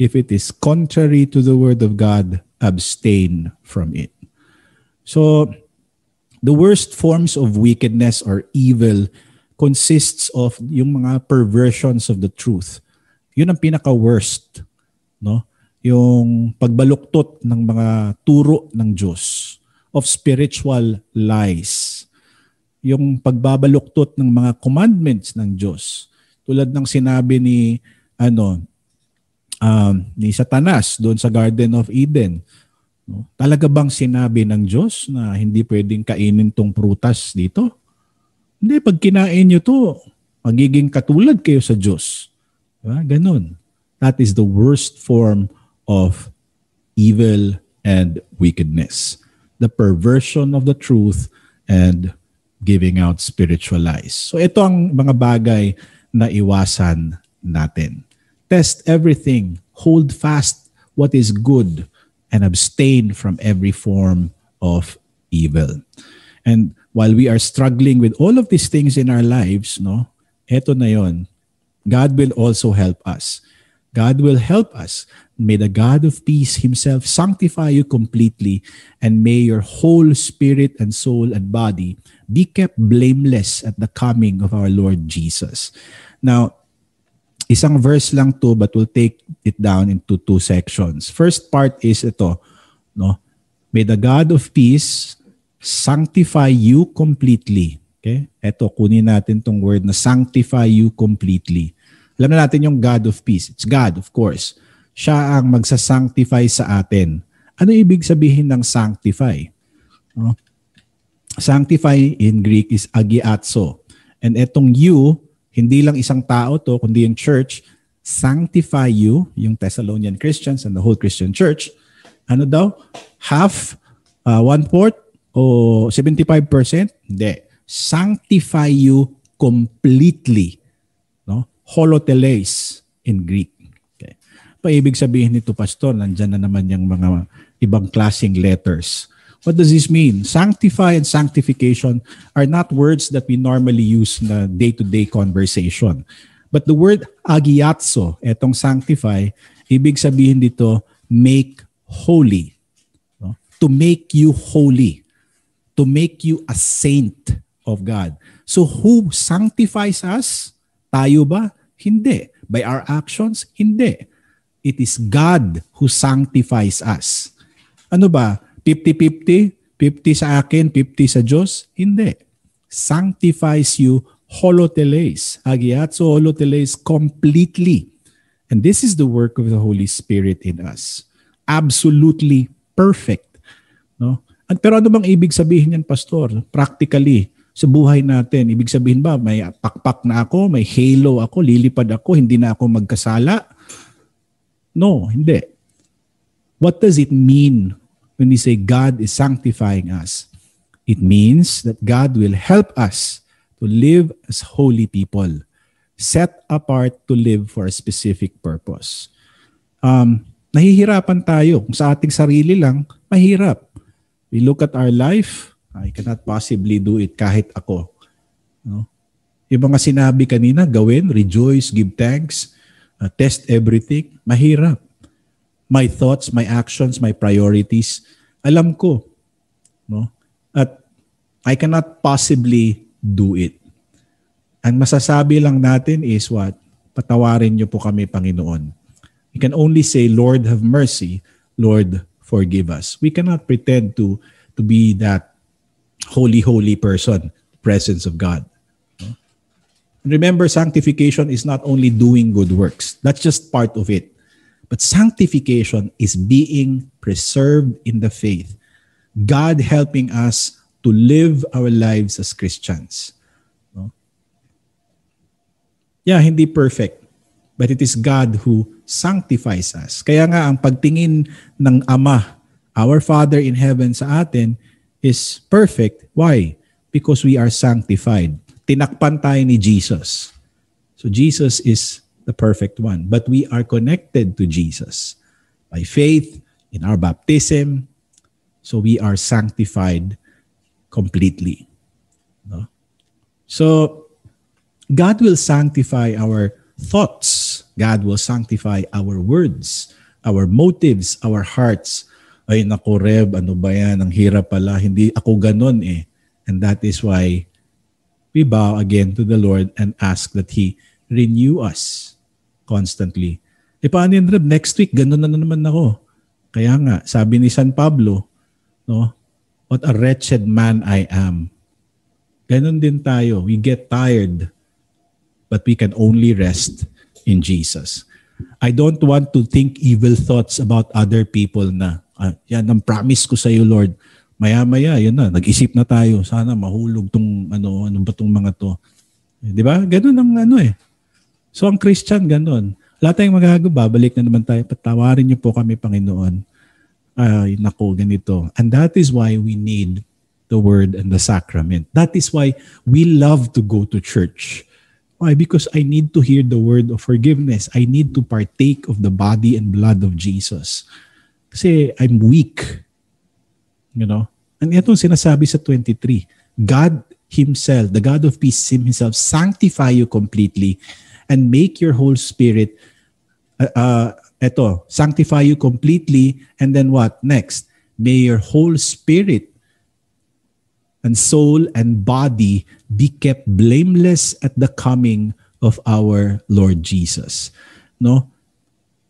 If it is contrary to the Word of God, abstain from it. So, the worst forms of wickedness or evil consists of yung mga perversions of the truth. Yun ang pinaka-worst. No? Yung pagbaluktot ng mga turo ng Diyos of spiritual lies. Yung pagbabaluktot ng mga commandments ng Diyos. Tulad ng sinabi ni ano um, ni Satanas doon sa Garden of Eden. No? Talaga bang sinabi ng Diyos na hindi pwedeng kainin tong prutas dito? Hindi, pag kinain nyo to, magiging katulad kayo sa Diyos. Diba? Ganon. That is the worst form of evil and wickedness, the perversion of the truth and giving out spiritual lies. So ito ang mga bagay na iwasan natin. Test everything, hold fast what is good, and abstain from every form of evil. And while we are struggling with all of these things in our lives, no, eto na yon. God will also help us. God will help us May the God of peace himself sanctify you completely, and may your whole spirit and soul and body be kept blameless at the coming of our Lord Jesus. Now, isang verse lang to but we'll take it down into two sections. First part is ito, no? May the God of peace sanctify you completely. Okay? Ito, kunin natin tong word na sanctify you completely. Alam na natin yung God of peace. It's God, of course siya ang magsasanctify sa atin. Ano ibig sabihin ng sanctify? No? Sanctify in Greek is agiatso. And etong you, hindi lang isang tao to, kundi yung church, sanctify you, yung Thessalonian Christians and the whole Christian church. Ano daw? Half, uh, one-fourth, o 75%? Hindi. Sanctify you completely. No? Holoteles in Greek pa ibig sabihin nito, Pastor? Nandyan na naman yung mga ibang klaseng letters. What does this mean? Sanctify and sanctification are not words that we normally use na day-to-day conversation. But the word agiatso, etong sanctify, ibig sabihin dito, make holy. No? To make you holy. To make you a saint of God. So who sanctifies us? Tayo ba? Hindi. By our actions? Hindi It is God who sanctifies us. Ano ba? 50-50? 50 sa akin, 50 sa Diyos? Hindi. Sanctifies you holoteles. Agiatso holoteles completely. And this is the work of the Holy Spirit in us. Absolutely perfect. No? Pero ano bang ibig sabihin yan, Pastor? Practically. sa buhay natin. Ibig sabihin ba, may pakpak na ako, may halo ako, lilipad ako, hindi na ako magkasala? No, hindi. What does it mean when we say God is sanctifying us? It means that God will help us to live as holy people, set apart to live for a specific purpose. Um, nahihirapan tayo. Kung sa ating sarili lang, mahirap. We look at our life, I cannot possibly do it kahit ako. No? Yung mga sinabi kanina, gawin, rejoice, give thanks, uh, test everything, mahirap. My thoughts, my actions, my priorities, alam ko. No? At I cannot possibly do it. Ang masasabi lang natin is what? Patawarin niyo po kami, Panginoon. We can only say, Lord, have mercy. Lord, forgive us. We cannot pretend to, to be that holy, holy person, presence of God. Remember, sanctification is not only doing good works. That's just part of it. But sanctification is being preserved in the faith. God helping us to live our lives as Christians. No? Yeah, hindi perfect. But it is God who sanctifies us. Kaya nga ang pagtingin ng Ama, our Father in heaven sa atin, is perfect. Why? Because we are sanctified. Tinakpan tayo ni Jesus. So Jesus is the perfect one. But we are connected to Jesus by faith in our baptism. So we are sanctified completely. No? So God will sanctify our thoughts. God will sanctify our words, our motives, our hearts. Ay naku Reb, ano ba yan? Ang hirap pala. Hindi ako ganun eh. And that is why we bow again to the Lord and ask that He renew us constantly. E paano yun, Reb? Next week, ganun na naman ako. Kaya nga, sabi ni San Pablo, no, what a wretched man I am. Ganun din tayo. We get tired, but we can only rest in Jesus. I don't want to think evil thoughts about other people na, ah, yan ang promise ko sa iyo, Lord. Maya-maya, yun na, nag-isip na tayo. Sana mahulog tong, ano, ano ba tong mga to. Eh, Di ba? Ganun ang ano eh. So ang Christian, ganun. Wala tayong magagawa. Babalik na naman tayo. Patawarin niyo po kami, Panginoon. Ay, nako, ganito. And that is why we need the word and the sacrament. That is why we love to go to church. Why? Because I need to hear the word of forgiveness. I need to partake of the body and blood of Jesus. Kasi I'm weak. You know? And itong sinasabi sa 23, God Himself, the God of peace Himself, sanctify you completely and make your whole spirit, uh, uh, eto, sanctify you completely and then what? Next, may your whole spirit and soul and body be kept blameless at the coming of our Lord Jesus. No?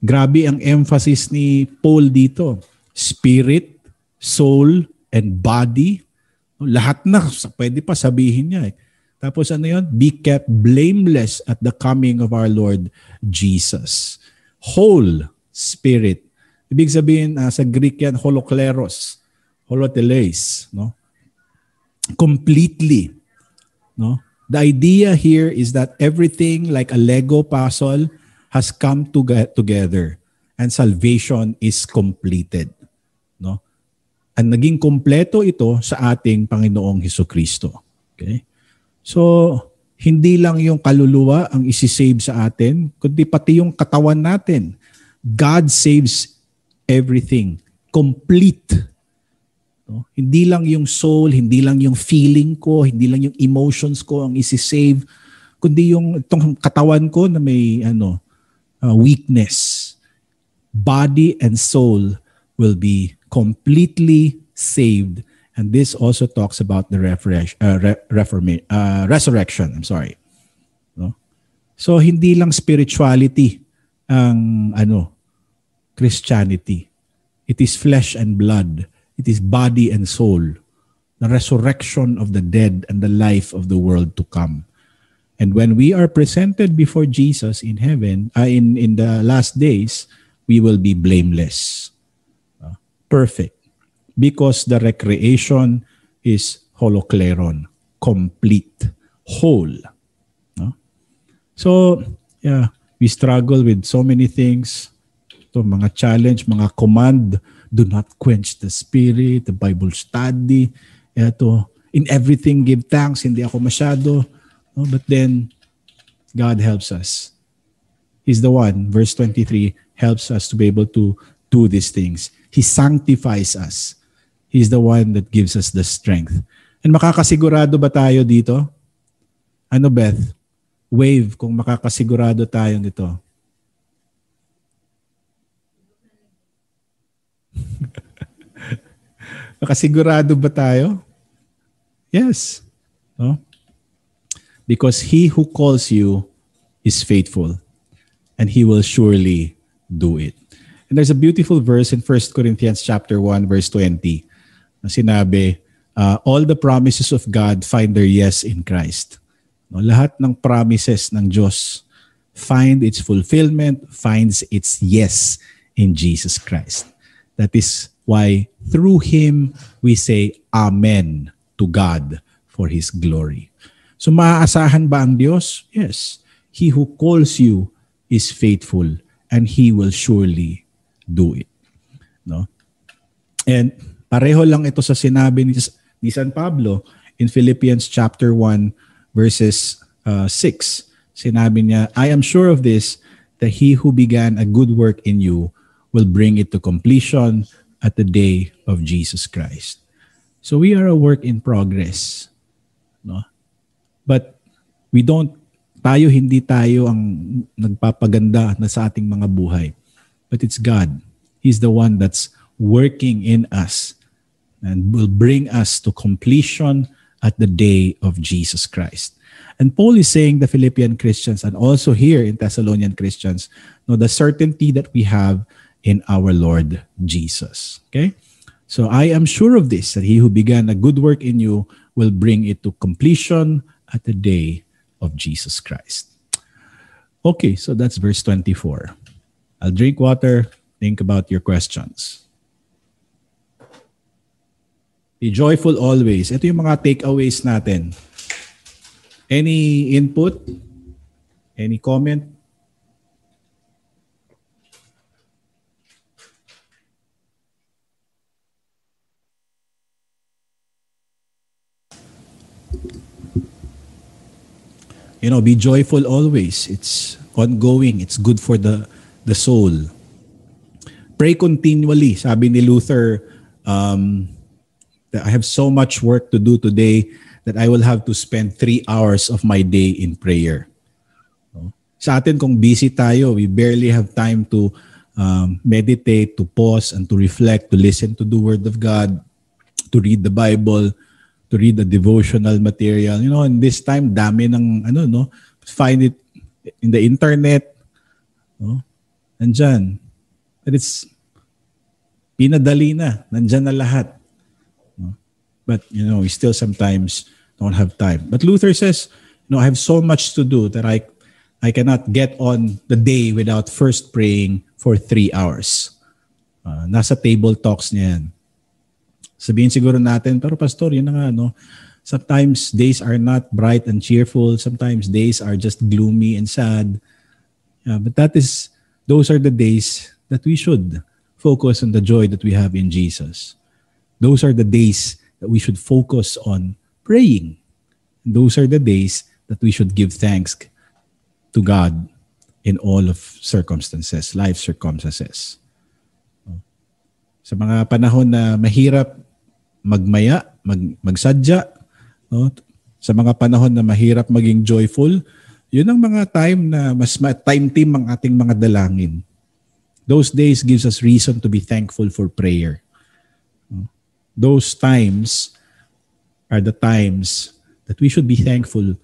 Grabe ang emphasis ni Paul dito. Spirit, soul, and body. Lahat na, pwede pa sabihin niya. Eh. Tapos ano yun? Be kept blameless at the coming of our Lord Jesus. Whole spirit. Ibig sabihin, uh, sa Greek yan, holokleros. Holoteles. No? Completely. No? The idea here is that everything like a Lego puzzle has come to get together and salvation is completed. Ang naging kompleto ito sa ating Panginoong Heso Kristo. Okay? So, hindi lang yung kaluluwa ang isi-save sa atin, kundi pati yung katawan natin. God saves everything. Complete. No? Hindi lang yung soul, hindi lang yung feeling ko, hindi lang yung emotions ko ang isi-save, kundi yung itong katawan ko na may ano uh, weakness. Body and soul will be completely saved. And this also talks about the refresh, uh, re- uh, resurrection. I'm sorry. No? So hindi lang spirituality ang ano Christianity. It is flesh and blood. It is body and soul. The resurrection of the dead and the life of the world to come. And when we are presented before Jesus in heaven, uh, in, in the last days, we will be blameless. Perfect. Because the recreation is holokleron. complete, whole. No? So, yeah, we struggle with so many things. To mga challenge, mga command, do not quench the spirit, the Bible study. Ito, in everything give thanks, hindi ako masyado. No? But then, God helps us. He's the one, verse 23, helps us to be able to do these things. He sanctifies us. He's the one that gives us the strength. And makakasigurado ba tayo dito? Ano Beth? Wave kung makakasigurado tayo nito. Makasigurado ba tayo? Yes. No? Because he who calls you is faithful and he will surely do it. And there's a beautiful verse in 1 Corinthians chapter 1 verse 20 na sinabi, uh, all the promises of God find their yes in Christ. No, lahat ng promises ng Diyos find its fulfillment, finds its yes in Jesus Christ. That is why through Him we say Amen to God for His glory. So maaasahan ba ang Diyos? Yes. He who calls you is faithful and He will surely do it. No? And pareho lang ito sa sinabi ni, ni San Pablo in Philippians chapter 1 verses uh, 6. Sinabi niya, I am sure of this, that he who began a good work in you will bring it to completion at the day of Jesus Christ. So we are a work in progress. No? But we don't, tayo hindi tayo ang nagpapaganda na sa ating mga buhay. But it's God. He's the one that's working in us and will bring us to completion at the day of Jesus Christ. And Paul is saying the Philippian Christians and also here in Thessalonian Christians know the certainty that we have in our Lord Jesus. Okay? So I am sure of this that he who began a good work in you will bring it to completion at the day of Jesus Christ. Okay, so that's verse 24. I'll drink water, think about your questions. Be joyful always. Ito yung mga takeaways natin. Any input? Any comment? You know, be joyful always. It's ongoing. It's good for the the soul. Pray continually. Sabi ni Luther, um, that I have so much work to do today that I will have to spend three hours of my day in prayer. Sa atin, kung busy tayo, we barely have time to um, meditate, to pause, and to reflect, to listen to the Word of God, to read the Bible, to read the devotional material. You know, in this time, dami ng, ano, no? Find it in the internet. No? Nandyan. But it's pinadali na. Nandyan na lahat. But, you know, we still sometimes don't have time. But Luther says, you know, I have so much to do that I I cannot get on the day without first praying for three hours. Uh, nasa table talks niya yan. Sabihin siguro natin, pero pastor, yun na nga, no? Sometimes days are not bright and cheerful. Sometimes days are just gloomy and sad. Yeah, but that is, those are the days that we should focus on the joy that we have in Jesus. Those are the days that we should focus on praying. Those are the days that we should give thanks to God in all of circumstances, life circumstances. Sa mga panahon na mahirap magmaya, mag, magsadya, no? sa mga panahon na mahirap maging joyful, yun ang mga time na mas time team ang ating mga dalangin. Those days gives us reason to be thankful for prayer. Those times are the times that we should be thankful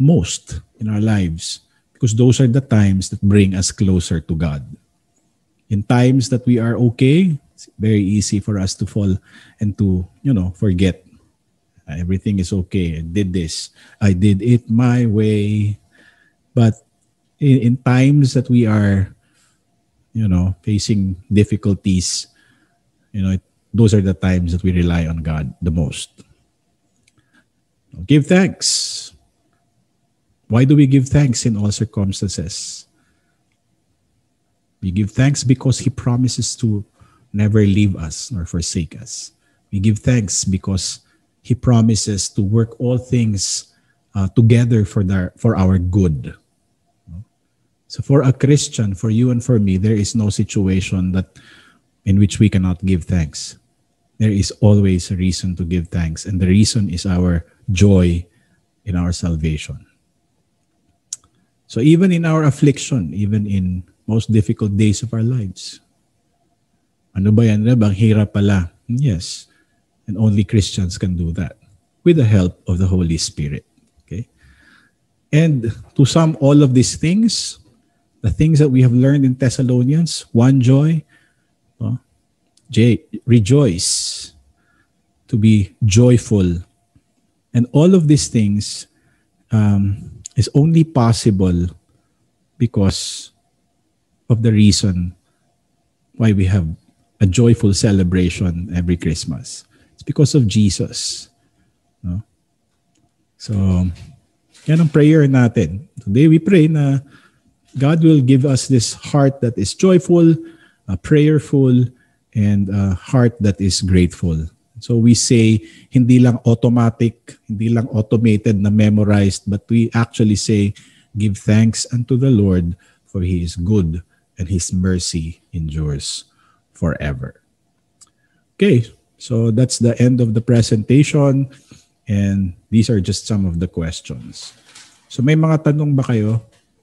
most in our lives because those are the times that bring us closer to God. In times that we are okay, it's very easy for us to fall and to, you know, forget. Everything is okay. I did this. I did it my way. But in, in times that we are, you know, facing difficulties, you know, it, those are the times that we rely on God the most. Give thanks. Why do we give thanks in all circumstances? We give thanks because He promises to never leave us nor forsake us. We give thanks because He promises to work all things uh, together for, for our good. So for a Christian, for you and for me, there is no situation that in which we cannot give thanks. There is always a reason to give thanks, and the reason is our joy in our salvation. So even in our affliction, even in most difficult days of our lives, ano ba yan? Bang hirap pala. Yes. And only Christians can do that with the help of the Holy Spirit. Okay? And to sum all of these things, the things that we have learned in Thessalonians, one joy, uh, J, rejoice, to be joyful. And all of these things um, is only possible because of the reason why we have a joyful celebration every Christmas. It's because of Jesus. No? So, yan ang prayer natin. Today we pray na God will give us this heart that is joyful, uh, prayerful, and a heart that is grateful. So we say, hindi lang automatic, hindi lang automated na memorized, but we actually say, give thanks unto the Lord for He is good and His mercy endures forever. Okay, so that's the end of the presentation and these are just some of the questions. So may mga tanong ba kayo?